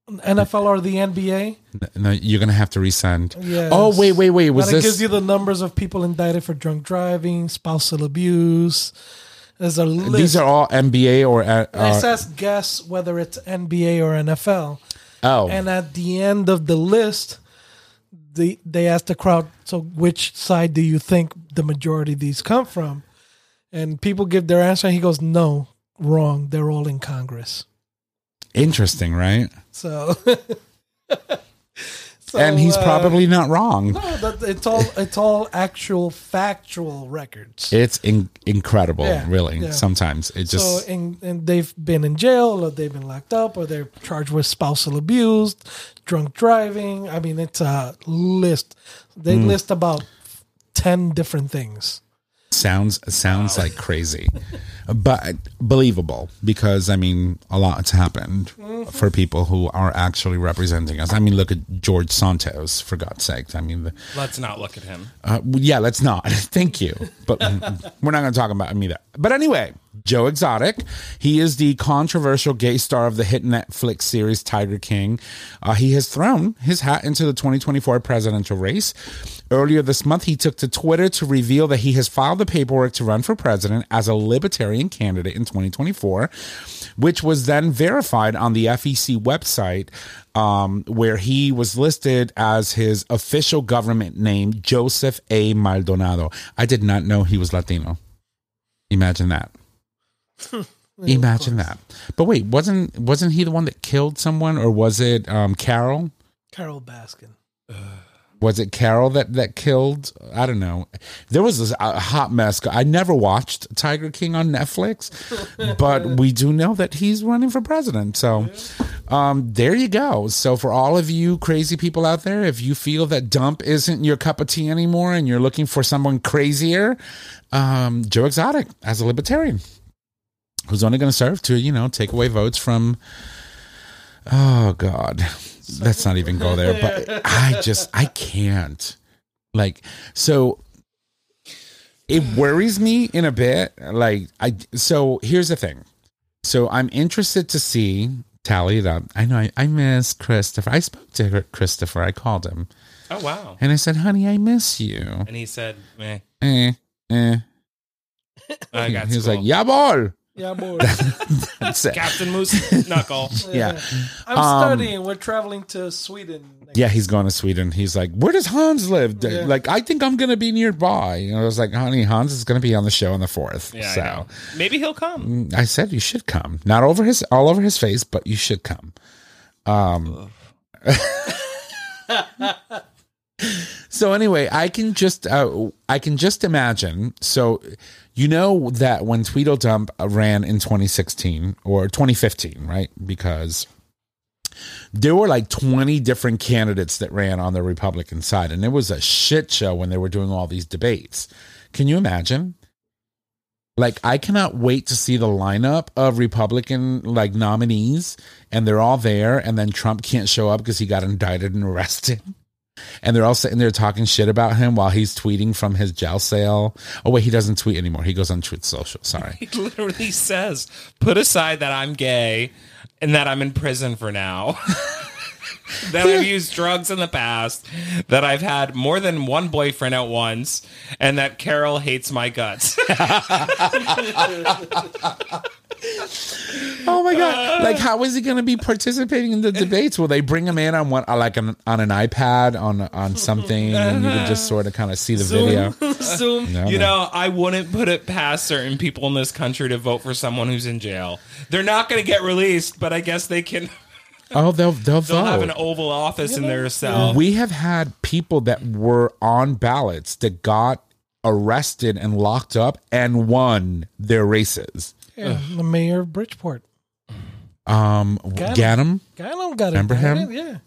NFL or the NBA. No, you're gonna have to resend. Yes. Oh wait, wait, wait. Was it this? gives you the numbers of people indicted for drunk driving, spousal abuse. There's a list. these are all NBA or uh, it uh, says guess whether it's NBA or NFL. oh And at the end of the list, the they asked the crowd, so which side do you think the majority of these come from? And people give their answer, and he goes, no, wrong. They're all in Congress. interesting, right? So, So, and he's uh, probably not wrong. no, it's all it's all actual factual records. It's in- incredible, Yeah, really. yeah. Sometimes it just so, and, and they've been in jail, or they've been locked up, or they're charged with spousal abuse, drunk driving. I mean, it's a list. They Hmm. list about ten different things. Sounds sounds like crazy, but believable because I mean a lot's happened for people who are actually representing us. I mean, look at George Santos for God's sake. I mean, the, Let's not look at him. Uh, yeah, let's not. Thank you. But we're not going to talk about him either. But anyway, Joe Exotic. He is the controversial gay star of the hit Netflix series Tiger King. Uh, he has thrown his hat into the 2024 presidential race. Earlier this month, he took to Twitter to reveal that he has filed the paperwork to run for president as a libertarian candidate in 2024, which was then verified on the FEC website, um, where he was listed as his official government name, Joseph A. Maldonado. I did not know he was Latino. Imagine that. Imagine that. But wait, wasn't wasn't he the one that killed someone, or was it um, Carole? Carole Baskin. Was it Carole that that killed? I don't know. There was this, a hot mess. I never watched Tiger King on Netflix, but we do know that he's running for president. So, um, there you go. So for all of you crazy people out there, if you feel that dump isn't your cup of tea anymore, and you're looking for someone crazier, um, Joe Exotic as a libertarian, who's only going to serve to you know take away votes from. Oh God, let's not even go there. But I just I can't. Like so, it worries me in a bit. Like I so here's the thing. So I'm interested to see tally it up. I know I, I miss Christopher. I spoke to Christopher. I called him Oh wow! and I said, "Honey, I miss you." And he said, "Meh." Eh, eh. I got He was school. like, "Yeah, ball." Yeah, boy. That's it. Captain Moose Knuckle. Yeah. I'm Um, studying. We're traveling to Sweden. next Yeah, he's going to Sweden. He's like, "Where does Hans live?" Yeah. Like, I think I'm going to be nearby. And I was like, "Honey, Hans is going to be on the show on the fourth. Yeah, so I know. Maybe he'll come. I said you should come, not over his all over his face, but you should come. Um. so anyway, I can just uh, I can just imagine. So you know that when Tweedledump ran in 2016 or 2015, right? Because there were like 20 different candidates that ran on the Republican side, and it was a shit show when they were doing all these debates. Can you imagine? Like, I cannot wait to see the lineup of Republican like nominees, and they're all there, and then Trump can't show up because he got indicted and arrested. And they're all sitting there talking shit about him while he's tweeting from his jail cell. Oh wait, he doesn't tweet anymore. He goes on Truth Social. Sorry. He literally says, "Put aside that I'm gay and that I'm in prison for now." that I've used drugs in the past, that I've had more than one boyfriend at once, and that Carole hates my guts. Oh my god! Like, how is he going to be participating in the debates? Will they bring him in on what, like, an, on an iPad on on something, and you can just sort of kind of see the video? Zoom. No, you no. know, I wouldn't put it past certain people in this country to vote for someone who's in jail. They're not going to get released, but I guess they can. Oh, they'll they'll They'll have an. Oval Office in their cell. We have had people that were on ballots that got arrested and locked up and won their races. Yeah, the mayor of Bridgeport. Um, Got him. Ganim, Ganim got Remember indicted, him? Yeah.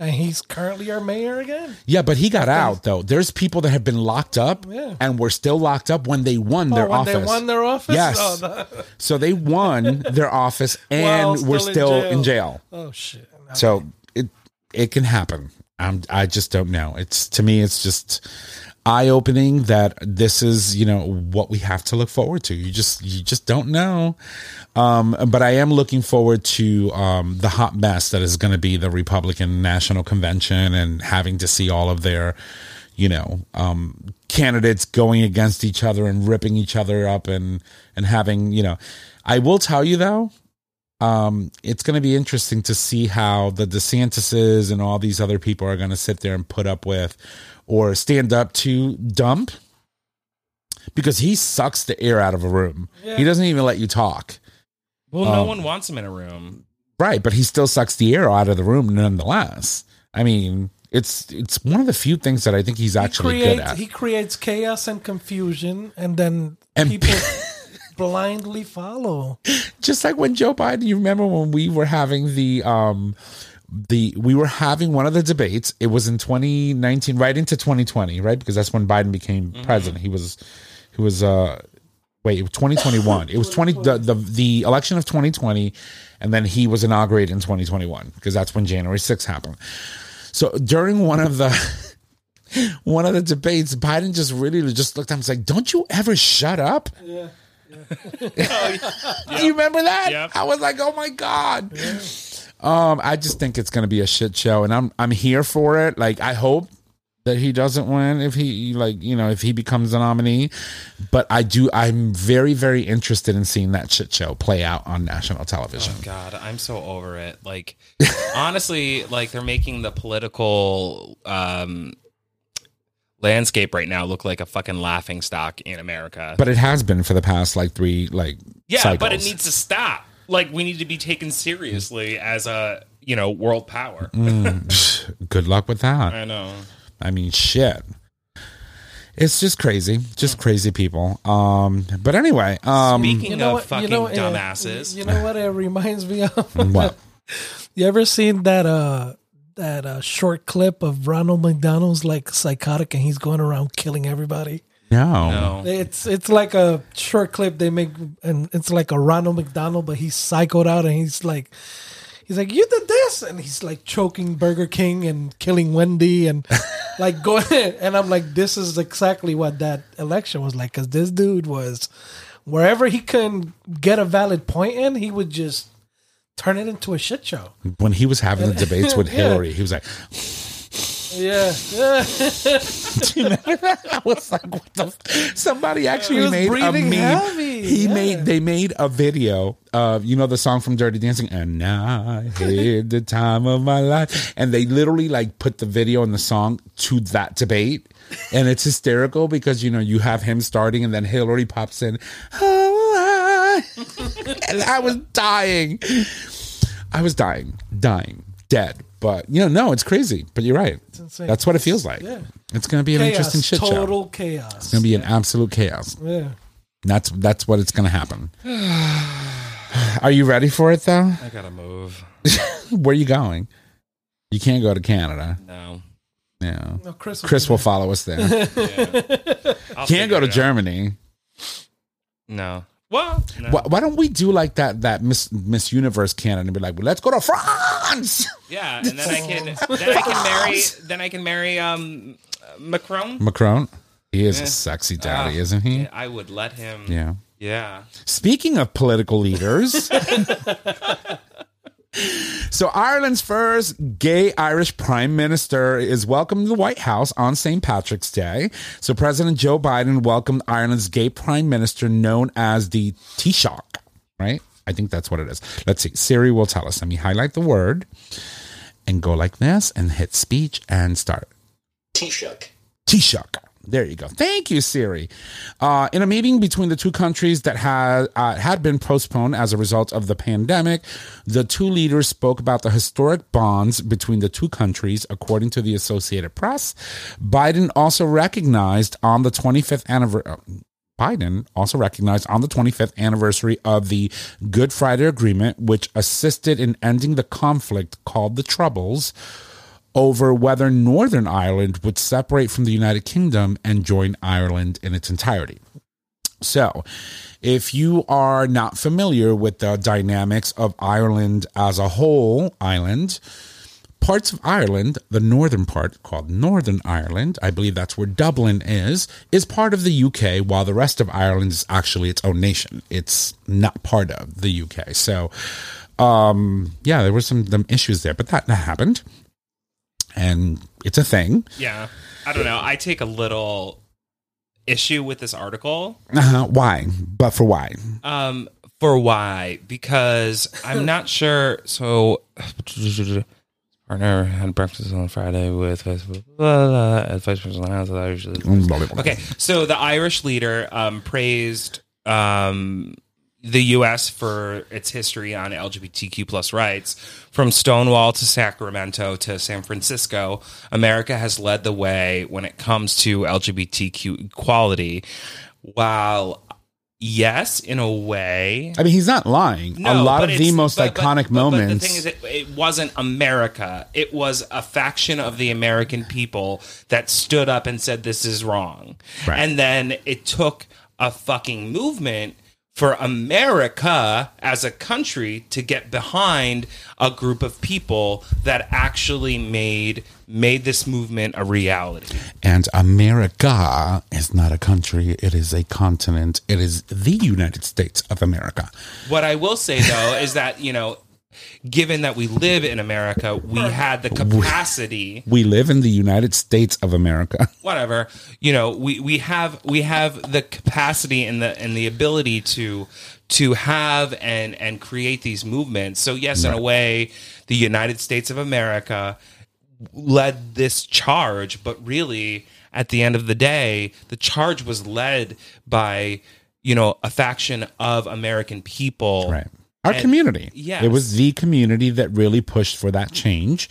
And he's currently our mayor again. yeah, but he got out though. There's people that have been locked up Yeah. and were still locked up when they won oh, their oh, when office. they won their office? Yes. Oh, the- So they won their office and While were still in jail. in jail. oh shit. So it it can happen. I'm, I just don't know. It's to me, it's just eye opening that this is you know what we have to look forward to. You just you just don't know. Um, but I am looking forward to um, the hot mess that is going to be the Republican National Convention and having to see all of their you know um, candidates going against each other and ripping each other up and and having you know. I will tell you though, um, it's going to be interesting to see how the DeSantis's and all these other people are going to sit there and put up with or stand up to Dump because he sucks the air out of a room. Yeah. He doesn't even let you talk. Well, no Um, one wants him in a room. Right, but he still sucks the air out of the room nonetheless. I mean, it's it's one of the few things that I think he's actually he good at. he creates chaos and confusion, and then And- people blindly follow. just like when Joe Biden, you remember when we were having the um the we were having one of the debates. It was in 2019, right into 2020, right? Because that's when Biden became president. He was he was uh wait, 2021. It was 20 the, the the election of 2020 and then he was inaugurated in 2021 because that's when January 6th happened. So during one of the one of the debates, Biden just really just looked at him and was like, Don't you ever shut up? Yeah. Do you remember that? Yep. I was like, oh my god. Um, I just think it's gonna be a shit show, and I'm I'm here for it. Like, I hope that he doesn't win if he like you know if he becomes a nominee, but I do. I'm very very interested in seeing that shit show play out on national television. Oh God, I'm so over it. Like, honestly, like they're making the political um, landscape right now look like a fucking laughing stock in America. But it has been for the past like three like yeah, cycles. but it needs to stop. Like, we need to be taken seriously as a you know world power. Mm. Good luck with that. I know. I mean, shit. It's just crazy, just crazy people. Um, but anyway, um, Speaking of what- fucking uh, dumbasses, You know what it reminds me of? what? You ever seen that uh that uh short clip of Ronald McDonald's like psychotic and he's going around killing everybody? No. no. It's it's like a short clip they make and it's like a Ronald McDonald, but he's psychoed out and he's like he's like, You did this and he's like choking Burger King and killing Wendy and like going and I'm like, This is exactly what that election was like, because this dude was wherever he can get a valid point in, he would just turn it into a shit show. When he was having the debates with Yeah. Hillary, he was like, Yeah. Do you remember that? I was like, what the? F-? Somebody actually made a meme. heavy, He yeah. made they made a video of you know the song from Dirty Dancing, and I had the time of my life, and they literally like put the video and the song to that debate, and it's hysterical because you know you have him starting and then Hillary pops in, oh, I-" and I was dying. I was dying, dying, dead. But you know, no, it's crazy. But you're right. insane. That's what it feels like. Yeah. It's going to be an chaos, interesting shit show. total chaos. It's going to be an absolute chaos. yeah. That's that's what it's going to happen. Are you ready for it though? I gotta move. Where are you going? You can't go to Canada. No. No. No, Chris. Chris will follow us there. I'll Can't go to out. Germany. No. Well, no. Why, why don't we do like that that Miss Miss Universe Canada and be like, well, let's go to France. Yeah, and then I can then I can marry then I can marry um Macron. Macron. He is a sexy daddy, Ah, isn't he? I would let him. Yeah. Yeah. Speaking of political leaders, so Ireland's first gay Irish prime minister is welcomed to the White House on St. Patrick's Day. So President Joe Biden welcomed Ireland's gay prime minister known as the Taoiseach, right? I think that's what it is. Let's see. Siri will tell us. Let me highlight the word and go like this and hit speech and start. Taoiseach. Taoiseach. There you go. Thank you, Siri. Uh, in a meeting between the two countries that had uh, had been postponed as a result of the pandemic, the two leaders spoke about the historic bonds between the two countries, according to the Associated Press. Biden also recognized on the 25th anniversary. Biden also recognized on the 25th anniversary of the Good Friday Agreement, which assisted in ending the conflict called the Troubles, over whether Northern Ireland would separate from the United Kingdom and join Ireland in its entirety. So, if you are not familiar with the dynamics of Ireland as a whole island, parts of Ireland, the northern part called Northern Ireland, I believe that's where Dublin is, is part of the UK, while the rest of Ireland is actually its own nation. It's not part of the UK. So, um, yeah, there were some, some issues there, but that, that happened. And it's a thing. Yeah. I don't know. I take a little issue with this article. Uh-huh. Why? But for why? Um, for why? Because I'm not sure. So, partner had breakfast on Friday with vice president house. Okay, so the Irish leader um, praised um, the U.S. for its history on LGBTQ plus rights. From Stonewall to Sacramento to San Francisco, America has led the way when it comes to LGBTQ equality. While yes, in a way, I mean, he's not lying. a lot of the most but- iconic but- moments. But the thing is, it, it wasn't America. It was a faction of the American people that stood up and said this is wrong. Right. And then it took a fucking movement for America as a country to get behind a group of people that actually made made this movement a reality. And America is not a country, it is a continent. It is the United States of America. What I will say though is that, you know, given that we live in America, we had the capacity We live in the United States of America. whatever you know we we have we have the capacity and the and the ability to to have and and create these movements so yes in a way the united states of america led this charge but really at the end of the day the charge was led by you know a faction of american people Right. Our And- community. yes. It was the community that really pushed for that change.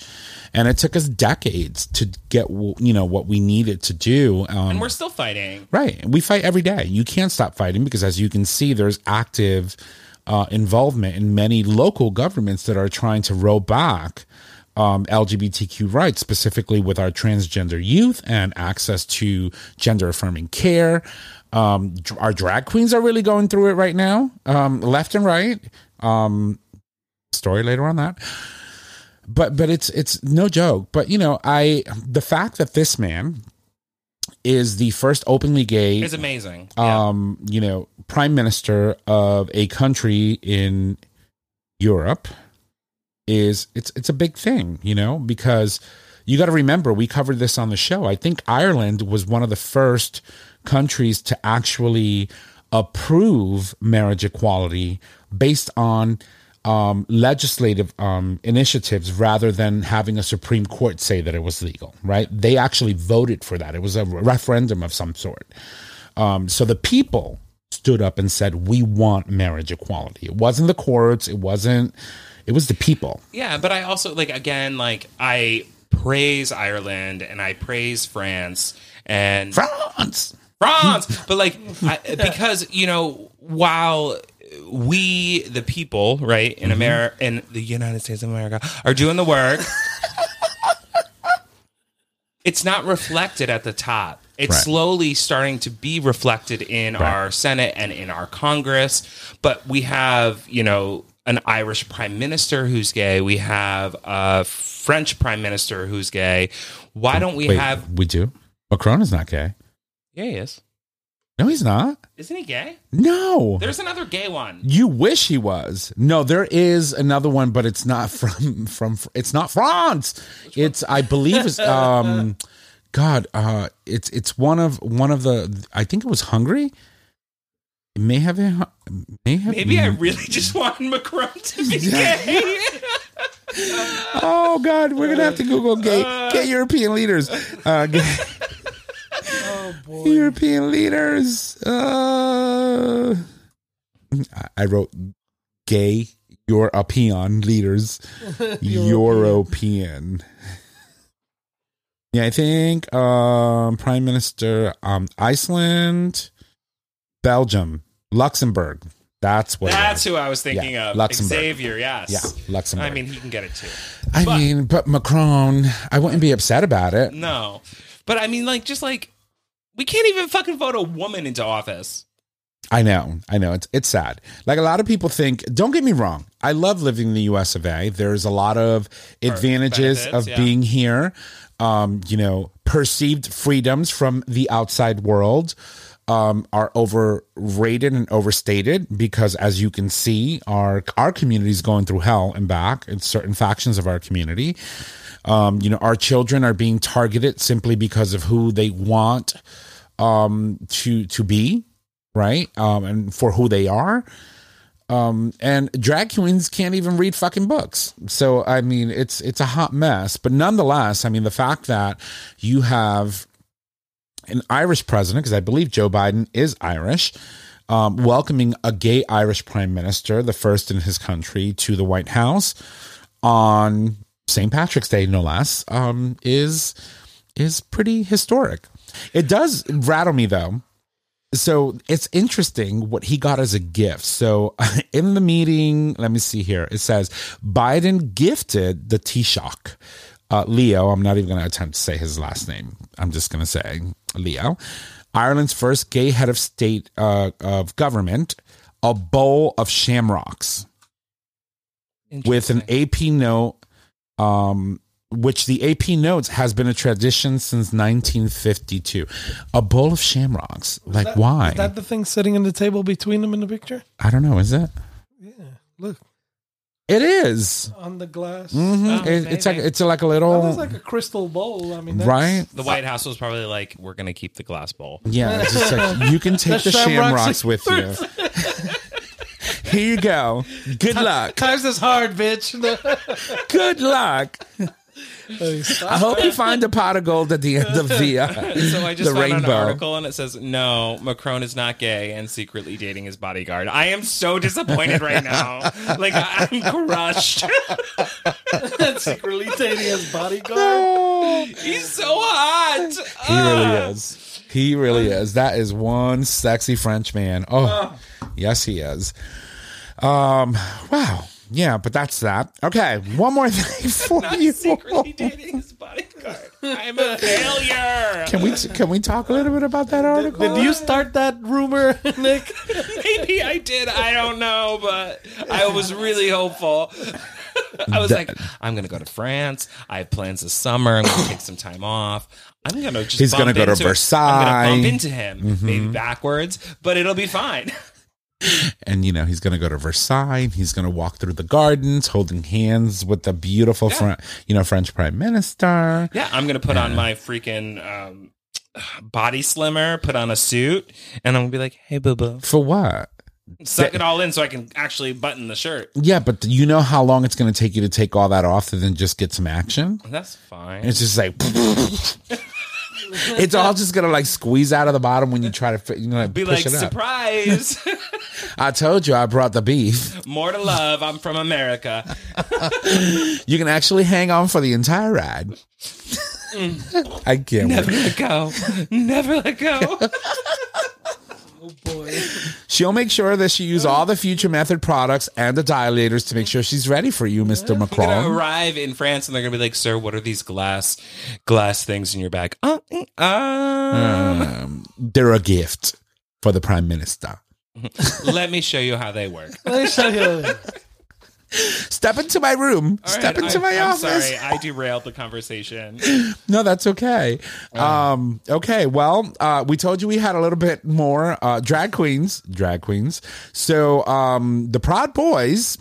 And it took us decades to get, you know, what we needed to do. Um, and we're still fighting Right. We fight every day. You can't stop fighting because, as you can see, there's active uh, involvement in many local governments that are trying to roll back um, LGBTQ rights, specifically with our transgender youth and access to gender affirming care. Um, our drag queens are really going through it right now, um, left and right. Um, story later on that. But but it's it's no joke. But you know i the fact that this man is the first openly gay is amazing. Yeah. um you know prime minister of a country in europe is it's it's a big thing you know because you got to remember we covered this on the show. I think ireland was one of the first countries to actually approve marriage equality based on um, legislative um, initiatives rather than having a Supreme Court say that it was legal, right? They actually voted for that. It was a referendum of some sort. Um, so the people stood up and said, "We want marriage equality." It wasn't the courts. It wasn't. It was the people. Yeah, but I also like again like I praise Ireland and I praise France and France. France, but like I, because you know while we the people right in mm-hmm. America in the United States of America are doing the work, it's not reflected at the top. It's Right. slowly starting to be reflected in our Senate and in our Congress. But we have, you know, an Irish prime minister who's gay. We have a French prime minister who's gay. Why don't we Wait, have? we do. Macron is not gay. Yeah, he is. No, he's not. Isn't he gay? No. There's another gay one. You wish he was. No, there is another one, but it's not from from. It's not France. It's I believe it's um, God. Uh, it's it's one of one of the. I think it was Hungary. It may have been. May have. Maybe I really just want Macron to be gay. Oh God, we're gonna have to Google gay gay European leaders. Uh, gay, Oh boy. European leaders. Uh, I- I wrote gay your European leaders. European. Yeah, I think um, Prime Minister um, Iceland, Belgium, Luxembourg. That's what. That's is. who I was thinking Yeah, of. Luxembourg. Xavier, yes. Yeah, Luxembourg. I mean, he can get it too. I but- mean, but Macron, I wouldn't be upset about it. No. But I mean, like, just like, we can't even fucking vote a woman into office. I know, I know. It's it's sad. Like a lot of people think. Don't get me wrong. I love living in the U.S. of A. There's a lot of advantages benefits, of yeah. being here. Um, you know, perceived freedoms from the outside world um, are overrated and overstated because, as you can see, our our community is going through hell and back in certain factions of our community. Um, you know, our children are being targeted simply because of who they want um, to to be, right? Um, and for who they are. Um, and drag queens can't even read fucking books. So I mean, it's it's a hot mess. But nonetheless, I mean, the fact that you have an Irish president, because I believe Joe Biden is Irish, um, welcoming a gay Irish prime minister, the first in his country, to the White House on St. Patrick's Day, no less, um, is is pretty historic. It does rattle me though. So it's interesting what he got as a gift. So in the meeting, let me see here. It says Biden gifted the Taoiseach, uh, Leo. I'm not even going to attempt to say his last name. I'm just going to say Leo, Ireland's first gay head of state uh, of government, a bowl of shamrocks with an AP note, um, which the AP notes has been a tradition since 1952. A bowl of shamrocks. Like, That- why? Is that the thing sitting in the table between them in the picture? I don't know. Is it? Yeah. Look It is. on the glass. Mm-hmm. Oh, It- it's like it's like a That little looks like a crystal bowl. I mean, that's, right. The White House was probably like, "We're gonna keep the glass bowl." Yeah, it's just like you can take The the shamrocks shamrocks with you. Here you go. Good luck. Times is hard, bitch. Good luck. I hope you find a pot of gold at the end of the uh, So I just the found rainbow. an article and it says, "No, Macron is not gay and secretly dating his bodyguard." I am so disappointed right now. Like I'm crushed. Secretly dating his bodyguard. He's so hot. He really is. He really is. That is one sexy French man. Oh, yes, he is. Um, wow. Yeah, but that's that. Okay, one more thing for Not you. secretly dating his bodyguard. I'm a failure. Can we can we talk a little bit about that article? Did you start that rumor, Nick? Maybe I did. I don't know, but I was really hopeful. I was like, I'm gonna go to France. I have plans this summer. I'm gonna take some time off. I'm gonna just. He's gonna go to into- I'm gonna bump into him, maybe backwards, but it'll be fine. And you know he's going to go to Versailles. He's going to walk through the gardens, holding hands with the beautiful, Fren- you know, French prime minister. Yeah, I'm gonna put on my freaking um, body slimmer, put on a suit, and I'm gonna be like, "Hey, boo boo," For what? suck it all in so I can actually button the shirt. Yeah, but you know how long it's going to take you to take all that off and then just get some action? That's fine. It's just like it's all just gonna like squeeze out of the bottom when you try to fit- you know like be like, surprise! I told you I brought the beef. More to love. I'm from America. You can actually hang on for the entire ride. Mm. I can't Never wait. let go. Never let go. Oh boy. She'll make sure that she use all the future method products and the dilators to make sure she's ready for you, Mr. gonna Macron. arrive in France and they're gonna be like, "Sir, what are these glass glass things in your bag?" Uh, mm, um, Um, they're a gift for the prime minister. let me show you how they work. Let me show you. Step into my room. All Step right, into I, my I'm office. sorry, I derailed the conversation. No, that's okay. Um, okay, well, uh, we told you we had a little bit more uh, drag queens, drag queens. So um, the Proud Boys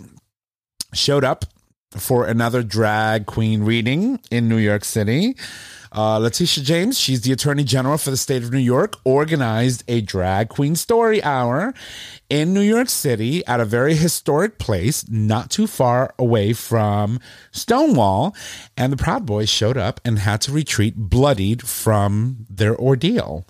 showed up for another drag queen reading in New York City. Uh, Letitia James, she's the Attorney General for the state of New York, organized a drag queen story hour in New York City at a very historic place not too far away from Stonewall. And the Proud Boys showed up and had to retreat bloodied from their ordeal.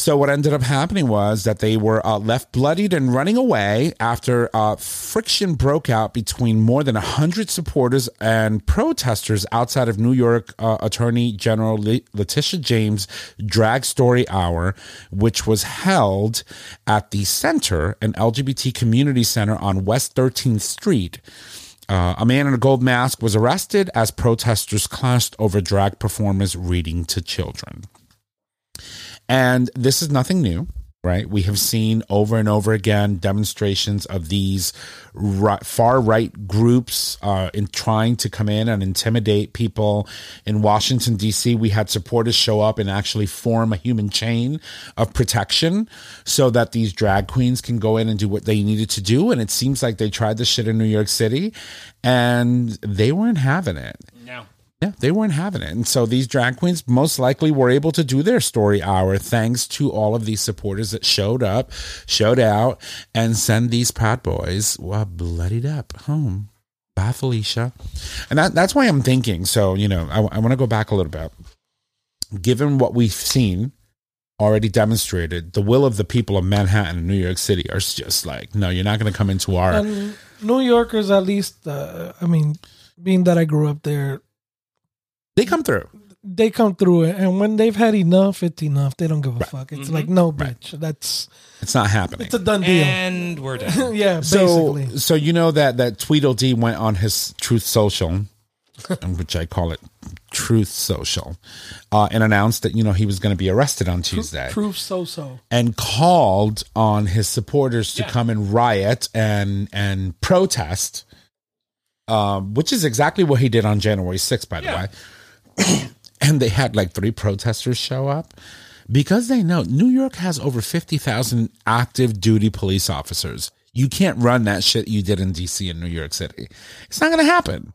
So what ended up happening was that they were uh, left bloodied and running away after uh, friction broke out between more than 100 supporters and protesters outside of New York uh, Attorney General Le- Letitia James Drag Story Hour, which was held at the Center, an LGBT community center on West 13th Street. Uh, a man in a gold mask was arrested as protesters clashed over drag performers reading to children. And this is nothing new. right? We have seen over and over again demonstrations of these right, far right groups uh, in trying to come in and intimidate people. In Washington, D.C., we had supporters show up and actually form a human chain of protection so that these drag queens can go in and do what they needed to do. And it seems like they tried this shit in New York City and they weren't having it. Yeah, they weren't having it. And so these drag queens most likely were able to do their story hour thanks to all of these supporters that showed up, showed out, and send these Proud Boys well, bloodied up home. Bye, Felicia. And that, that's why I'm thinking. So, you know, I, I want to go back a little bit. Given what we've seen already demonstrated, the will of the people of Manhattan and New York City are just like, no, you're not going to come into our. And New Yorkers, at least, uh, I mean, being that I grew up there, they come through. they come through it, and when they've had enough, it's enough. They don't give a fuck. It's Mm-hmm. like no, bitch. That's It's not happening. it's a done deal. And we're done. yeah, so basically. so you know that that Tweedledee went on his Truth Social, which I call it Truth Social, uh, and announced that you know he was going to be arrested on Tuesday, Proof so so. and called on his supporters to come and riot and and protest, um, which is exactly what he did on January sixth, by the Yeah. way. and they had like three protesters show up because they know New York has over 50,000 active duty police officers. You can't run that shit you did in DC and New York City. It's not going to happen.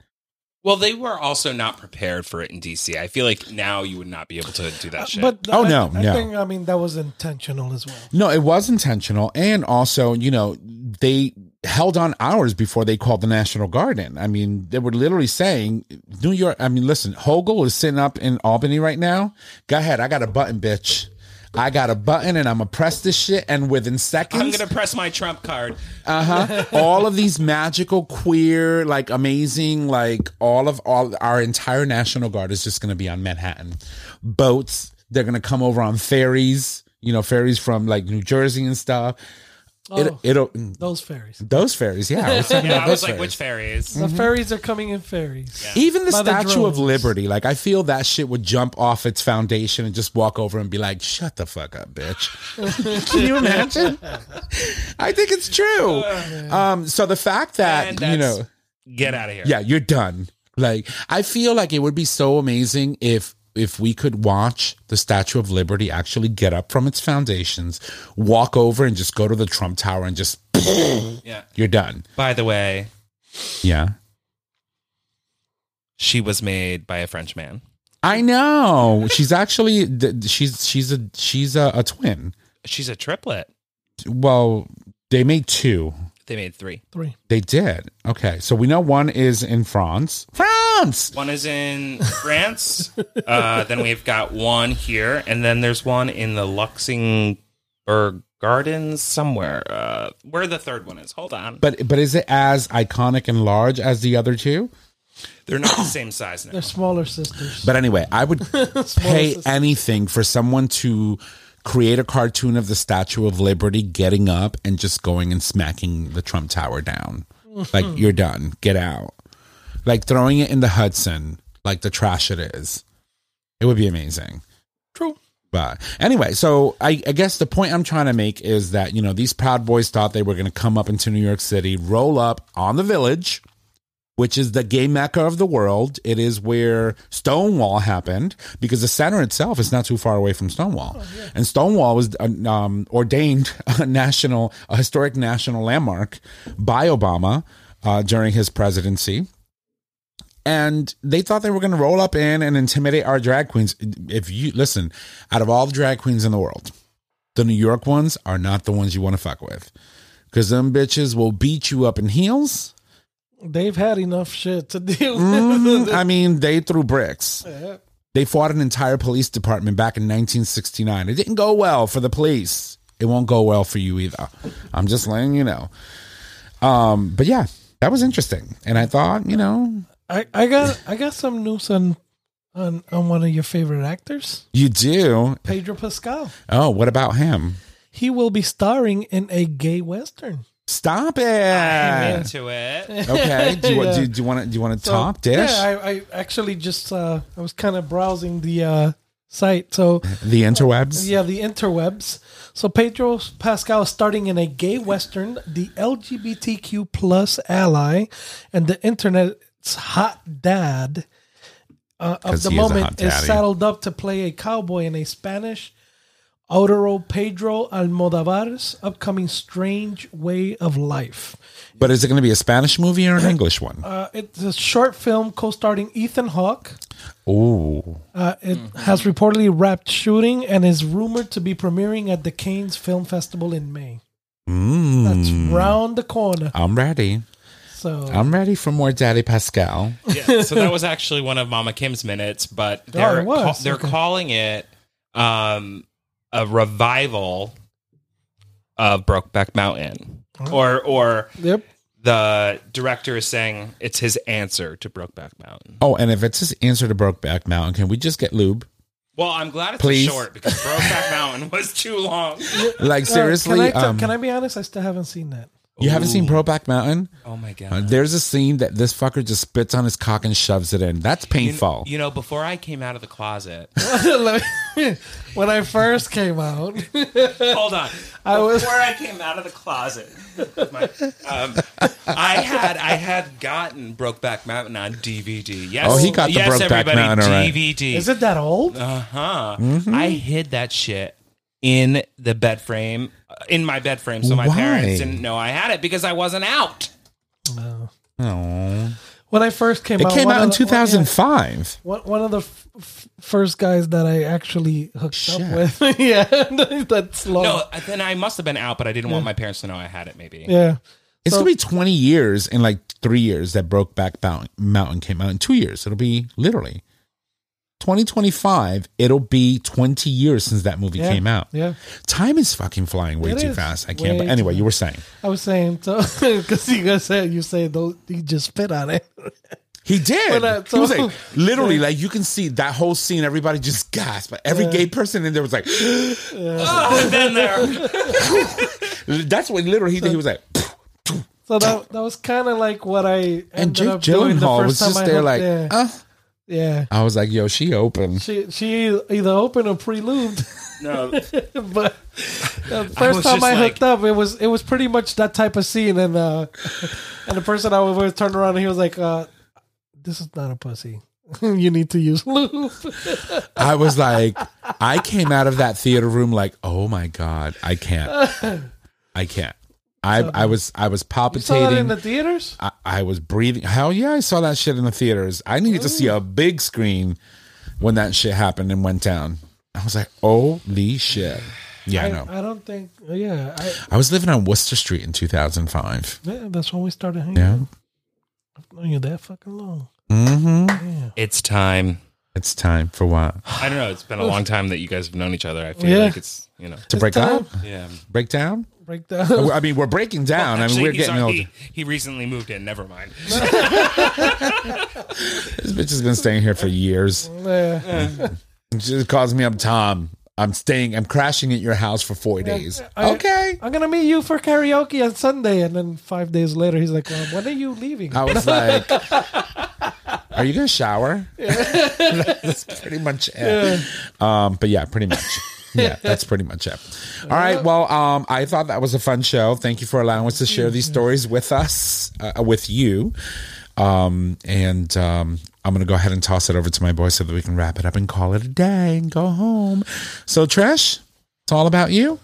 Well, they were also not prepared for it in DC. I feel like now you would not be able to do that uh, shit. But Oh, I- no, I no. think I mean that was intentional as well. No, it was intentional. And also, you know, they held on hours before they called the National Guard in. I mean, they were literally saying, New York, I mean, listen, Hochul is sitting up in Albany right now. Go ahead. I got a button, bitch. I got a button and I'm going to press this shit. And within seconds, I'm gonna press my trump card. uh-huh all of these magical queer like amazing like all of all our entire national guard is just going to be on manhattan boats they're going to come over on ferries you know ferries from like new jersey and stuff Oh, it, it'll those ferries. those ferries yeah, I was Yeah, about I was like, ferries. which fairies? The ferries are coming in ferries. even the By the statue of liberty like i feel that shit would jump off its foundation and just walk over and be like shut the fuck up bitch can you imagine i think it's true um so the fact that you know Get out of here. yeah you're done like i feel like it would be so amazing if if we could watch the statue of liberty actually get up from its foundations walk over and just go to the trump tower and just Yeah. you're done By the way, yeah she was made by a French man. i know she's actually she's she's a she's a, a twin She's a triplet. well they made two They made three. Three. they did okay so we know one is in france france One is in France. uh, then we've got one here, and then there's one in the Luxembourg Gardens somewhere. Uh, where the third one is? Hold on. but but is it as iconic and large as the other two They're not the same size now. They're smaller sisters. But anyway, I would pay sister. anything for someone to create a cartoon of the Statue of Liberty getting up and just going and smacking the Trump Tower down. Like, mm-hmm. you're done. Get out. Like throwing it in the Hudson, like the trash it is. It would be amazing. True. But anyway, so I, I guess the point I'm trying to make is that, you know, these Proud Boys thought they were going to come up into New York City, roll up on the village, which is the gay mecca of the world. It is where Stonewall happened because the center itself is not too far away from Stonewall. And Stonewall was uh, um, ordained a national, a historic national landmark by Obama uh, during his presidency and they thought they were going to roll up in and intimidate our drag queens. If you listen, out of all the drag queens in the world, the New York ones are not the ones you want to fuck with because them bitches will beat you up in heels. They've had enough shit to deal Mhm. with. I mean, they threw bricks. Yeah. They fought an entire police department back in 1969. It didn't go well for the police. It won't go well for you either. I'm just letting you know. Um, but yeah, that was interesting, and I thought, you know, I, I got I got some news on, on on one of your favorite actors, you do. Pedro Pascal. Oh, what about him? He will be starring in a gay western. Stop it. I'm into it. Okay. Do you, want Yeah. do, do you want to do you want to So, talk dish? Yeah, I, I actually just uh, I was kind of browsing the uh, site. So The interwebs. yeah, the interwebs. So Pedro Pascal is starting in a gay western, the LGBTQ plus ally, and the internet's hot dad uh, of 'Cause the he is moment is saddled up to play a cowboy in a Spanish auteur Pedro Almodovar's upcoming Strange Way of Life. But is it going to be a Spanish movie or an English one? Uh, it's a short film co-starring Ethan Hawke. Oh, Uh, it has reportedly wrapped shooting and is rumored to be premiering at the Cannes Film Festival in May. That's mm. round the corner. I'm ready. So I'm ready for more Daddy Pascal. Yeah, so that was actually one of Mama Kim's minutes, but they're it was? ca- they're Okay. calling it um, a revival of Brokeback Mountain, or or yep. the director is saying it's his answer to Brokeback Mountain. Oh, and if it's his answer to Brokeback Mountain, can we just get lube? Well, I'm glad it's Please. short because Brokeback Mountain was too long. Like Uh, seriously, can I, t- um, can I be honest? I still haven't seen that. You haven't seen Brokeback Mountain? Oh my Uh, god! there's a scene that this fucker just spits on his cock and shoves it in. That's painful. You know, before I came out of the closet, when I first came out, hold on. I was- before I came out of the closet. my- um, I had I had gotten Brokeback Mountain on DVD. Yes. Oh, he got the yes, Brokeback Mountain, all right. DVD. is it that old? Uh huh. Mm-hmm. I hid that shit in the bed frame, uh, in my bed frame, so my Why? parents didn't know I had it because I wasn't out. Aw. When I first came out, It out, came out in the- 2005. One, one of the f- f- first guys that I actually hooked Shit. up with. yeah, that's long. No, then I must have been out, but I didn't want my parents to know I had it. Maybe. Yeah. It's So- gonna be 20 years in like three years that Brokeback Mountain- Mountain came out. In two years, it'll be literally 2025. It'll be 20 years since that movie Yeah. came out. Yeah. Time is fucking flying way It too fast. I can't. But anyway, you were saying I was saying, so because you guys said you say those, you just spit on it. he did. But, uh, he was like literally like you can see that whole scene. Everybody just gasped. But every gay person in there was like, Oh, I've been there. that's what literally he did. He was like. So that that was kind of like what I ended And Jake up doing the Gyllenhaal first was time just I there, hooked- like, yeah, uh. Yeah. I was like, yo, she open. She she either open or pre-lubed, No, but the was first time just I like- hooked up, it was it was pretty much that type of scene, and uh, and the person I was with turned around and he was like, uh, "This is not a pussy. you need to use lube." I was like, I came out of that theater room like, oh my god, I can't, I can't. I I was I was You saw that in the theaters? I, I was breathing. Hell yeah, I saw that shit in the theaters. I needed to see a big screen when that shit happened and went down. I was like, holy shit. Yeah, I know. I, don't think. Yeah, I, I was living on Worcester Street in 2005. yeah, that's when we started hanging. Yeah. out. I've known you that fucking long. Mm-hmm. Yeah. it's time. It's time for what? I don't know. It's been a long time that you guys have known each other. I feel Yeah. like it's you know. To break time. up? Yeah. Break down? Break down. I mean, we're breaking down. I mean, we're getting already- older. He, he recently moved in. Never mind. This bitch has been staying here for years. Yeah. She just calls me up, Tom. I'm staying. I'm crashing at your house for four days. I- okay. I'm gonna meet you for karaoke on Sunday, and then five days later, he's like, well, "When are you leaving?" I was like, "Are you gonna shower?" that's pretty much it. Um, but yeah, pretty much. Yeah, that's pretty much it. All right. Well, um, I thought that was a fun show. Thank you for allowing us to share these stories with us, uh, with you. Um, and um, I'm gonna go ahead and toss it over to my boy so that we can wrap it up and call it a day and go home. So, Trish, it's all about you.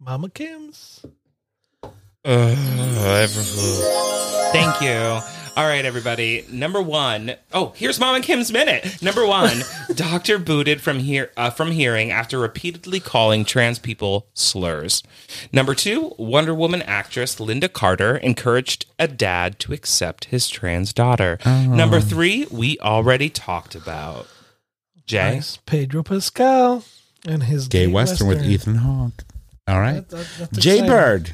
Mama Kim's. Thank you. All right, everybody. Number one. Oh, here's Mom and Kim's minute. Number one. doctor booted from here uh, from hearing after repeatedly calling trans people slurs. Number two. Wonder Woman actress Lynda Carter encouraged a dad to accept his trans daughter. Number three. We already talked about. Jae. Nice. Pedro Pascal and his Gay Western, with Ethan Hawke. All right. That- that- Jay exciting. Bird.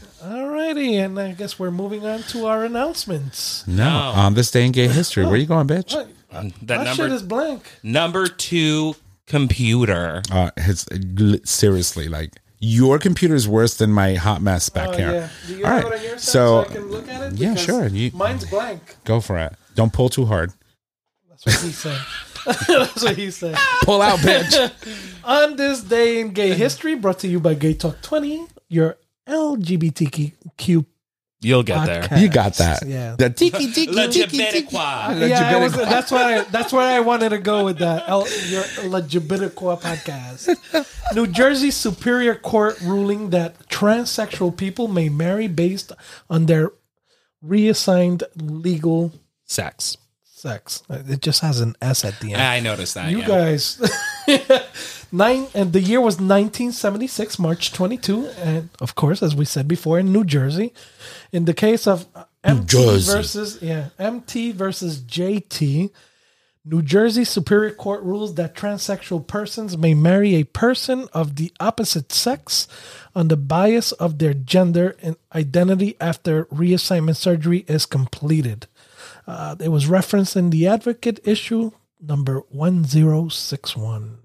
Alrighty, and I guess we're moving on to our announcements. No, on this day in gay history. Where you going, bitch? What? That That number shit is blank. number two. Computer. Uh, it's seriously like your computer is worse than my hot mess back Oh, here. yeah. Do you All have right, it on your side so- so, I can look at it? Yeah, Because sure. You- mine's blank. Go for it. Don't pull too hard. That's what he said. That's what he said. Pull out, bitch. On this day in gay history, brought to you by Gay Talk 20, your LGBTQ You'll get there. You got that. Yeah. The tiki tiki La tiki tiki. Jabitiqua. yeah, I was, that's why. I, that's why I wanted to go with that. El, your Legibitiqua podcast. New Jersey Superior Court ruling that transsexual people may marry based on their reassigned legal Sex. sex. It just has an S at the end. I noticed that. You yeah. guys, nine and the year was 1976, March 22, and of course, as we said before, in New Jersey. In the case of uh, MT versus yeah MT versus JT, New Jersey Superior Court rules that transsexual persons may marry a person of the opposite sex on the bias of their gender and identity after reassignment surgery is completed. Uh, it was referenced in the Advocate issue number 1061.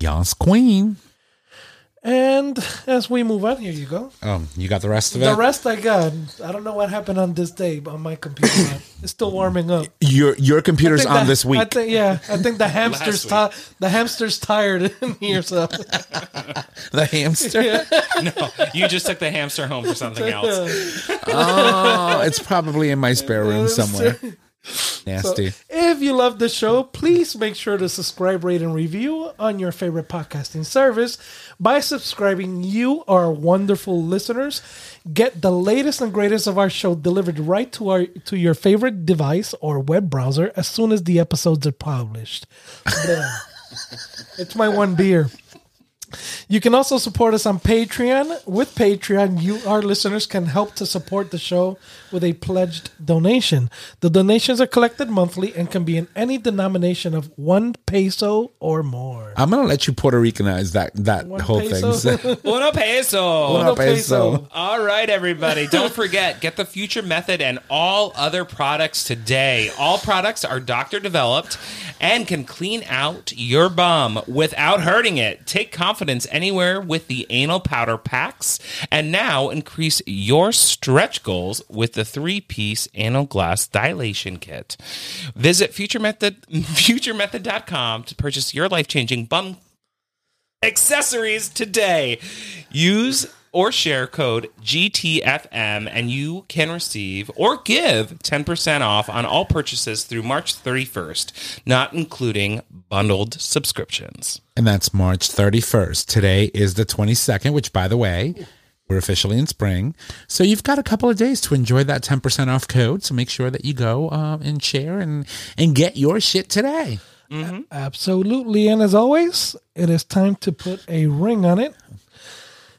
Yas queen. And as we move on, here you go. Um, you got the rest of it. The rest I got. I don't know what happened on this day on my computer. it's still warming up. your your computer's on the- this week. I think, yeah, I think the hamster's Last ti- the hamster's tired in here. So the hamster. no, you just took the hamster home for something else. Oh, it's probably in my spare room somewhere. Nasty. If you love the show, please make sure to subscribe, rate, and review on your favorite podcasting service. By subscribing, you are wonderful listeners. Get the latest and greatest of our show delivered right to our to your favorite device or web browser as soon as the episodes are published. It's my one beer. You can also support us on Patreon. With Patreon, you, our listeners, can help to support the show with a pledged donation. The donations are collected monthly and can be in any denomination of one peso or more. I'm gonna let you Puerto Ricanize that that One whole peso? thing. Uno peso. Uno peso. All right, everybody. Don't forget, get the Future Method and all other products today. All products are doctor developed and can clean out your bum without hurting it. Take confidence anywhere with the anal powder packs. And now increase your stretch goals with the three piece anal glass dilation kit. Visit Future Method, futuremethod.com to purchase your life changing bum accessories today. Use or share code GTFM and you can receive or give 10% off on all purchases through March 31st, not including bundled subscriptions. and that's March 31st. Today is the 22nd, which, by the way, we're officially in spring. So you've got a couple of days to enjoy that 10% off code. So make sure that you go um, and share and, and get your shit today. Mm-hmm. Absolutely. And as always, it is time to put a ring on it.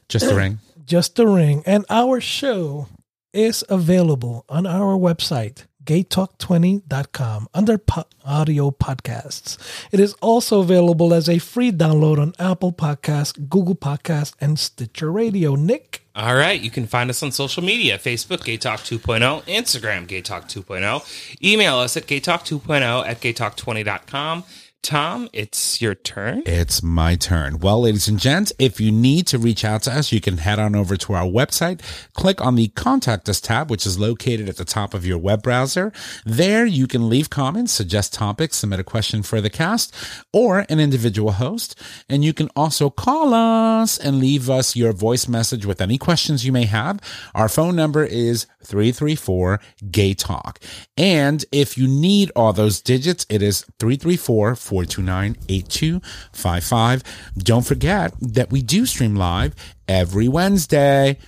Just a ring. just a ring. And our show is available on our website, gaytalk20.com, under po- audio podcasts. It is also available as a free download on Apple Podcasts, Google Podcasts, and Stitcher Radio. Nick? All right, you can find us on social media Facebook, Gay Talk 2.0, Instagram, Gay Talk 2.0. Email us at gaytalk2.0 at gaytalk20.com. Tom, it's your turn. It's my turn. Well, ladies and gents, if you need to reach out to us, you can head on over to our website, click on the contact us tab, which is located at the top of your web browser. There you can leave comments, suggest topics, submit a question for the cast or an individual host. And you can also call us and leave us your voice message with any questions you may have. Our phone number is 334 Gay Talk. And if you need all those digits, it is 334 429 8255. Don't forget that we do stream live every Wednesday.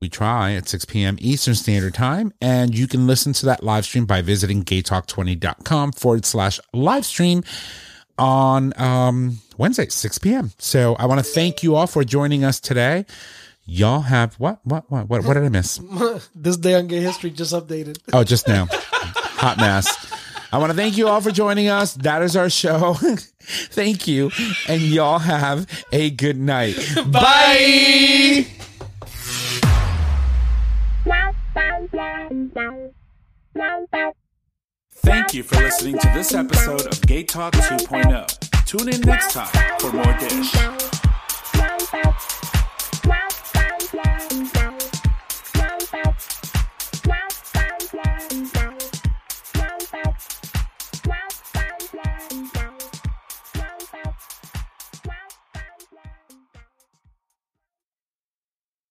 We try at 6 p.m. Eastern Standard Time, and you can listen to that live stream by visiting gaytalk20.com forward slash live stream on um, Wednesday, 6 p.m. So I want to thank you all for joining us today. Y'all have what? What? What? What, what did I miss? This day on gay history just updated. Oh, just now. Hot mess. I want to thank you all for joining us. That is our show. thank you. And y'all have a good night. Bye. Thank you for listening to this episode of Gay Talk 2.0. Tune in next time for more dish.